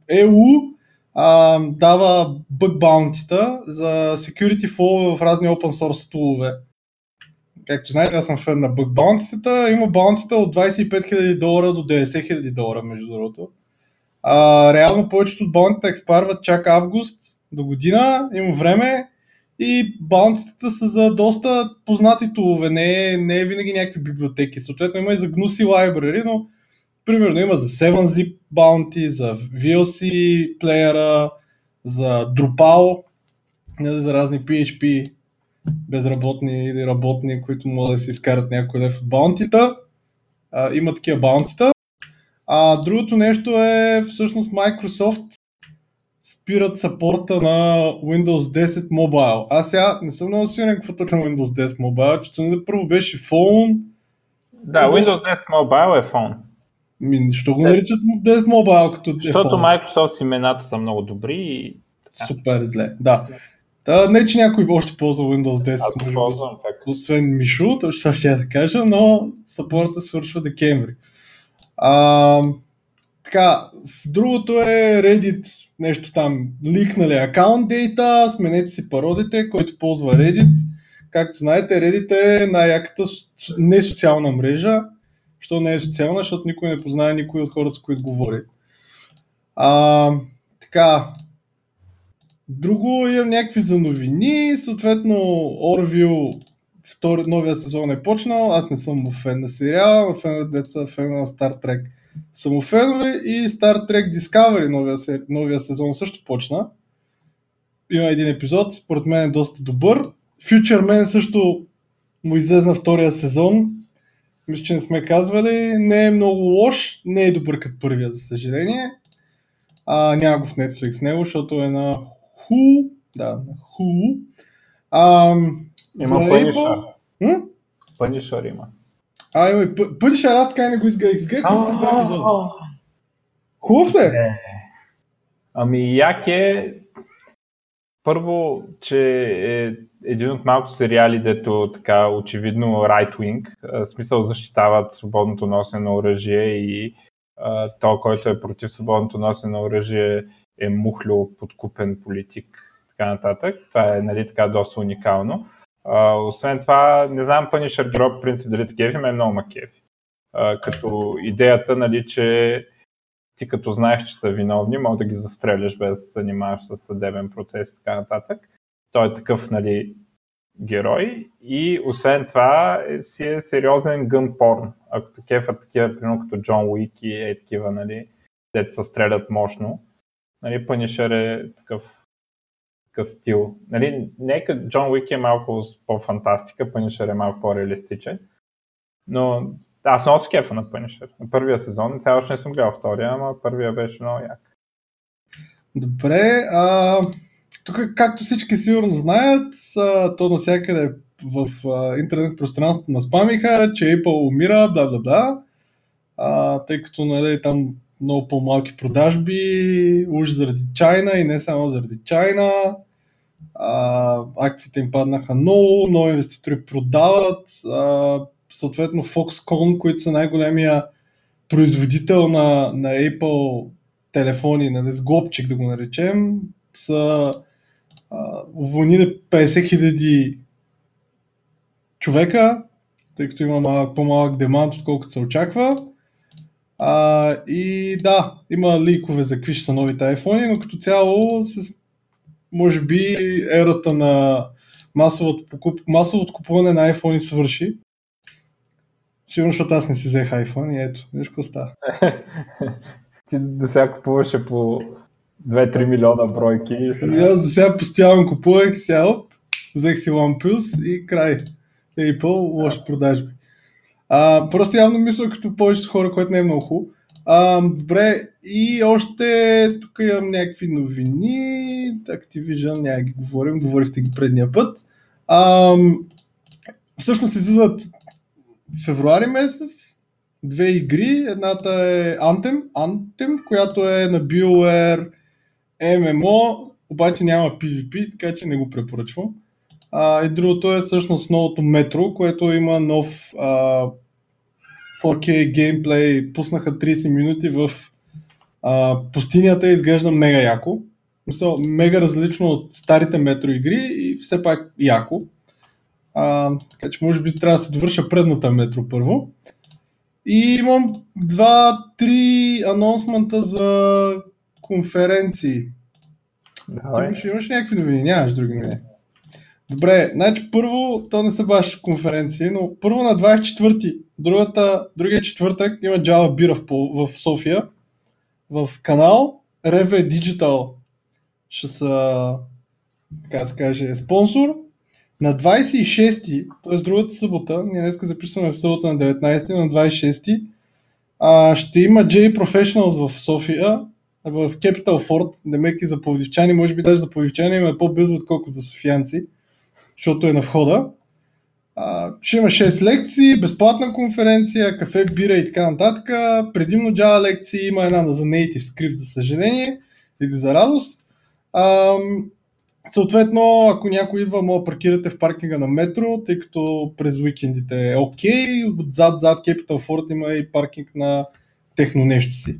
ЕУ а, дава бъг баунтита за security flow в разни open source тулове. Както знаете, аз съм фен на бъг баунтитата. Има баунтита от 25 000 долара до 90 000 долара, между другото. А, реално повечето от баунтите експарват чак август до година, има време и баунтитата са за доста познати тулове, не е, не е винаги някакви библиотеки. Съответно има и за гнуси лайбрари, но примерно има за 7-zip bounty, за VLC плеера, за Drupal, за разни PHP безработни или работни, които могат да си изкарат някой лев от баунтита. А, има такива баунтита. А другото нещо е всъщност Microsoft спират сапорта на Windows 10 Mobile. Аз сега не съм много сигурен какво точно Windows 10 Mobile, че първо беше фон. Да, Windows 10 Mobile е фон. Ми, що го наричат 10 Mobile като Защото Microsoft имената са много добри и... Супер зле, да. Та, не, че някой още ползва Windows 10. Аз може ползвам, как? Освен Мишу, точно ще я да кажа, но съпорта свършва декември. А, така, другото е Reddit, нещо там, ликнали аккаунт дейта, сменете си пародите, който ползва Reddit. Както знаете, Reddit е най-яката не социална мрежа. Що не е социална? Защото никой не познае никой от хората, с които говори. А, така, Друго имам някакви за новини, съответно Орвил втори, новия сезон е почнал, аз не съм фен на сериала, фен на деца, фен на Star Trek. Съм фенове и Star Trek Discovery новия, новия сезон също почна. Има един епизод, според мен е доста добър. Future Man също му излезна втория сезон. Мисля, че не сме казвали. Не е много лош, не е добър като първия, за съжаление. А, няма го в Netflix него, защото е на Ху, да, Ху. има Пънишър. Пънишър има. А, има Пънишър, аз така не го изгледах. Хубав ли? Е? Ами як е първо, че е един от малко сериали, дето така очевидно right wing, в смисъл защитават свободното носене на оръжие и то, който е против свободното носене на оръжие е мухло, подкупен политик, така нататък. Това е нали, така доста уникално. А, освен това, не знам Punisher Group, в принцип, дали такива ме е много макеви. като идеята, нали, че ти като знаеш, че са виновни, мога да ги застреляш без да се занимаваш с съдебен процес и така нататък. Той е такъв, нали, герой и освен това е, си е сериозен гън порн. Ако такива, такива, примерно като Джон Уик и е такива, нали, деца стрелят мощно нали, Punisher е такъв, такъв стил. Нали, нека Джон Уик е малко по-фантастика, Punisher е малко по-реалистичен, но аз много се кефа на Punisher. На първия сезон, цяло още не съм гледал втория, ама първия беше много як. Добре, а, тук, както всички сигурно знаят, то навсякъде в интернет пространството наспамиха, че Apple умира, бла бла бла, тъй като нали, там много по-малки продажби, уж заради Чайна и не само заради Чайна. Акциите им паднаха много, много инвеститори продават. Съответно Foxconn, които са най-големия производител на, на Apple телефони, нали, с глобчик да го наречем, са уволнили 50 хиляди човека, тъй като има малък, по-малък демант, отколкото се очаква. А, и да, има ликове за какви са новите iPhone, но като цяло с, може би ерата на масовото, покуп, масовото купуване на iPhone свърши. Сигурно, защото аз не си взех iPhone и ето, виж какво става. Ти до сега купуваше по 2-3 милиона бройки. И аз до сега постоянно купувах, сега оп, взех си OnePlus и край. Apple, лоши продажби. А, просто явно мисля като повечето хора, което не е много хубаво. А, добре, и още тук имам някакви новини. Activision, няма ги говорим, говорихте ги предния път. А, всъщност излизат февруари месец две игри. Едната е Anthem, Anthem която е на BioWare MMO, обаче няма PvP, така че не го препоръчвам. А, и другото е всъщност новото метро, което има нов а, 4K геймплей, пуснаха 30 минути в а, пустинята и изглежда мега яко. Мисъл, мега различно от старите метро игри и все пак яко. А, така че може би трябва да се довърша предната метро първо. И имам два-три анонсмента за конференции. Давай. Имаш, имаш някакви новини? Нямаш други новини. Добре, значи първо, то не са баш конференции, но първо на 24-ти, другата, другия четвъртък има Java Бира в, в София, в канал Reve Digital ще са, така се каже, спонсор. На 26-ти, т.е. другата събота, ние днес записваме в събота на 19-ти, на 26-ти, а, ще има J Professionals в София, в Capital Fort, демеки за повдивчани, може би даже за повдивчани има е по-близо, отколкото за софиянци защото е на входа. А, ще има 6 лекции, безплатна конференция, кафе, бира и така нататък. Предимно Java лекции, има една за Native Script, за съжаление, или за радост. А, съответно, ако някой идва, мога да паркирате в паркинга на метро, тъй като през уикендите е окей. Okay. Отзад, зад Capital Ford има и паркинг на техно нещо си.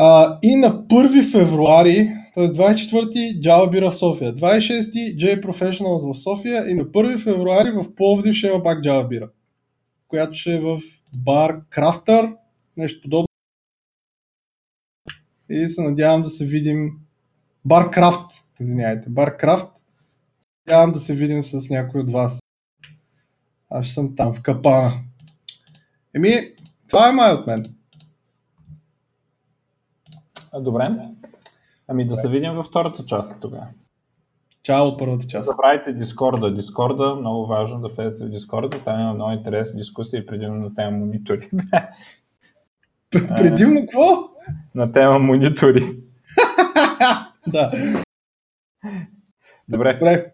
А, и на 1 февруари, т.е. 24-ти Java бира в София, 26-ти J Professionals в София и на 1 февруари в Пловдив ще има пак Java бира, която ще е в бар Крафтър, нещо подобно. И се надявам да се видим Бар Крафт, извиняйте, Бар Крафт. Надявам да се видим с някой от вас. Аз ще съм там, в капана. Еми, това е май от мен. Добре. Ами да се видим във втората част тогава. Чао от първата част. Забравяйте Дискорда. Дискорда, много важно да влезете в Дискорда. Там има много интересни дискусии, предимно на тема монитори. предимно какво? На тема монитори. да. Добре. Добре.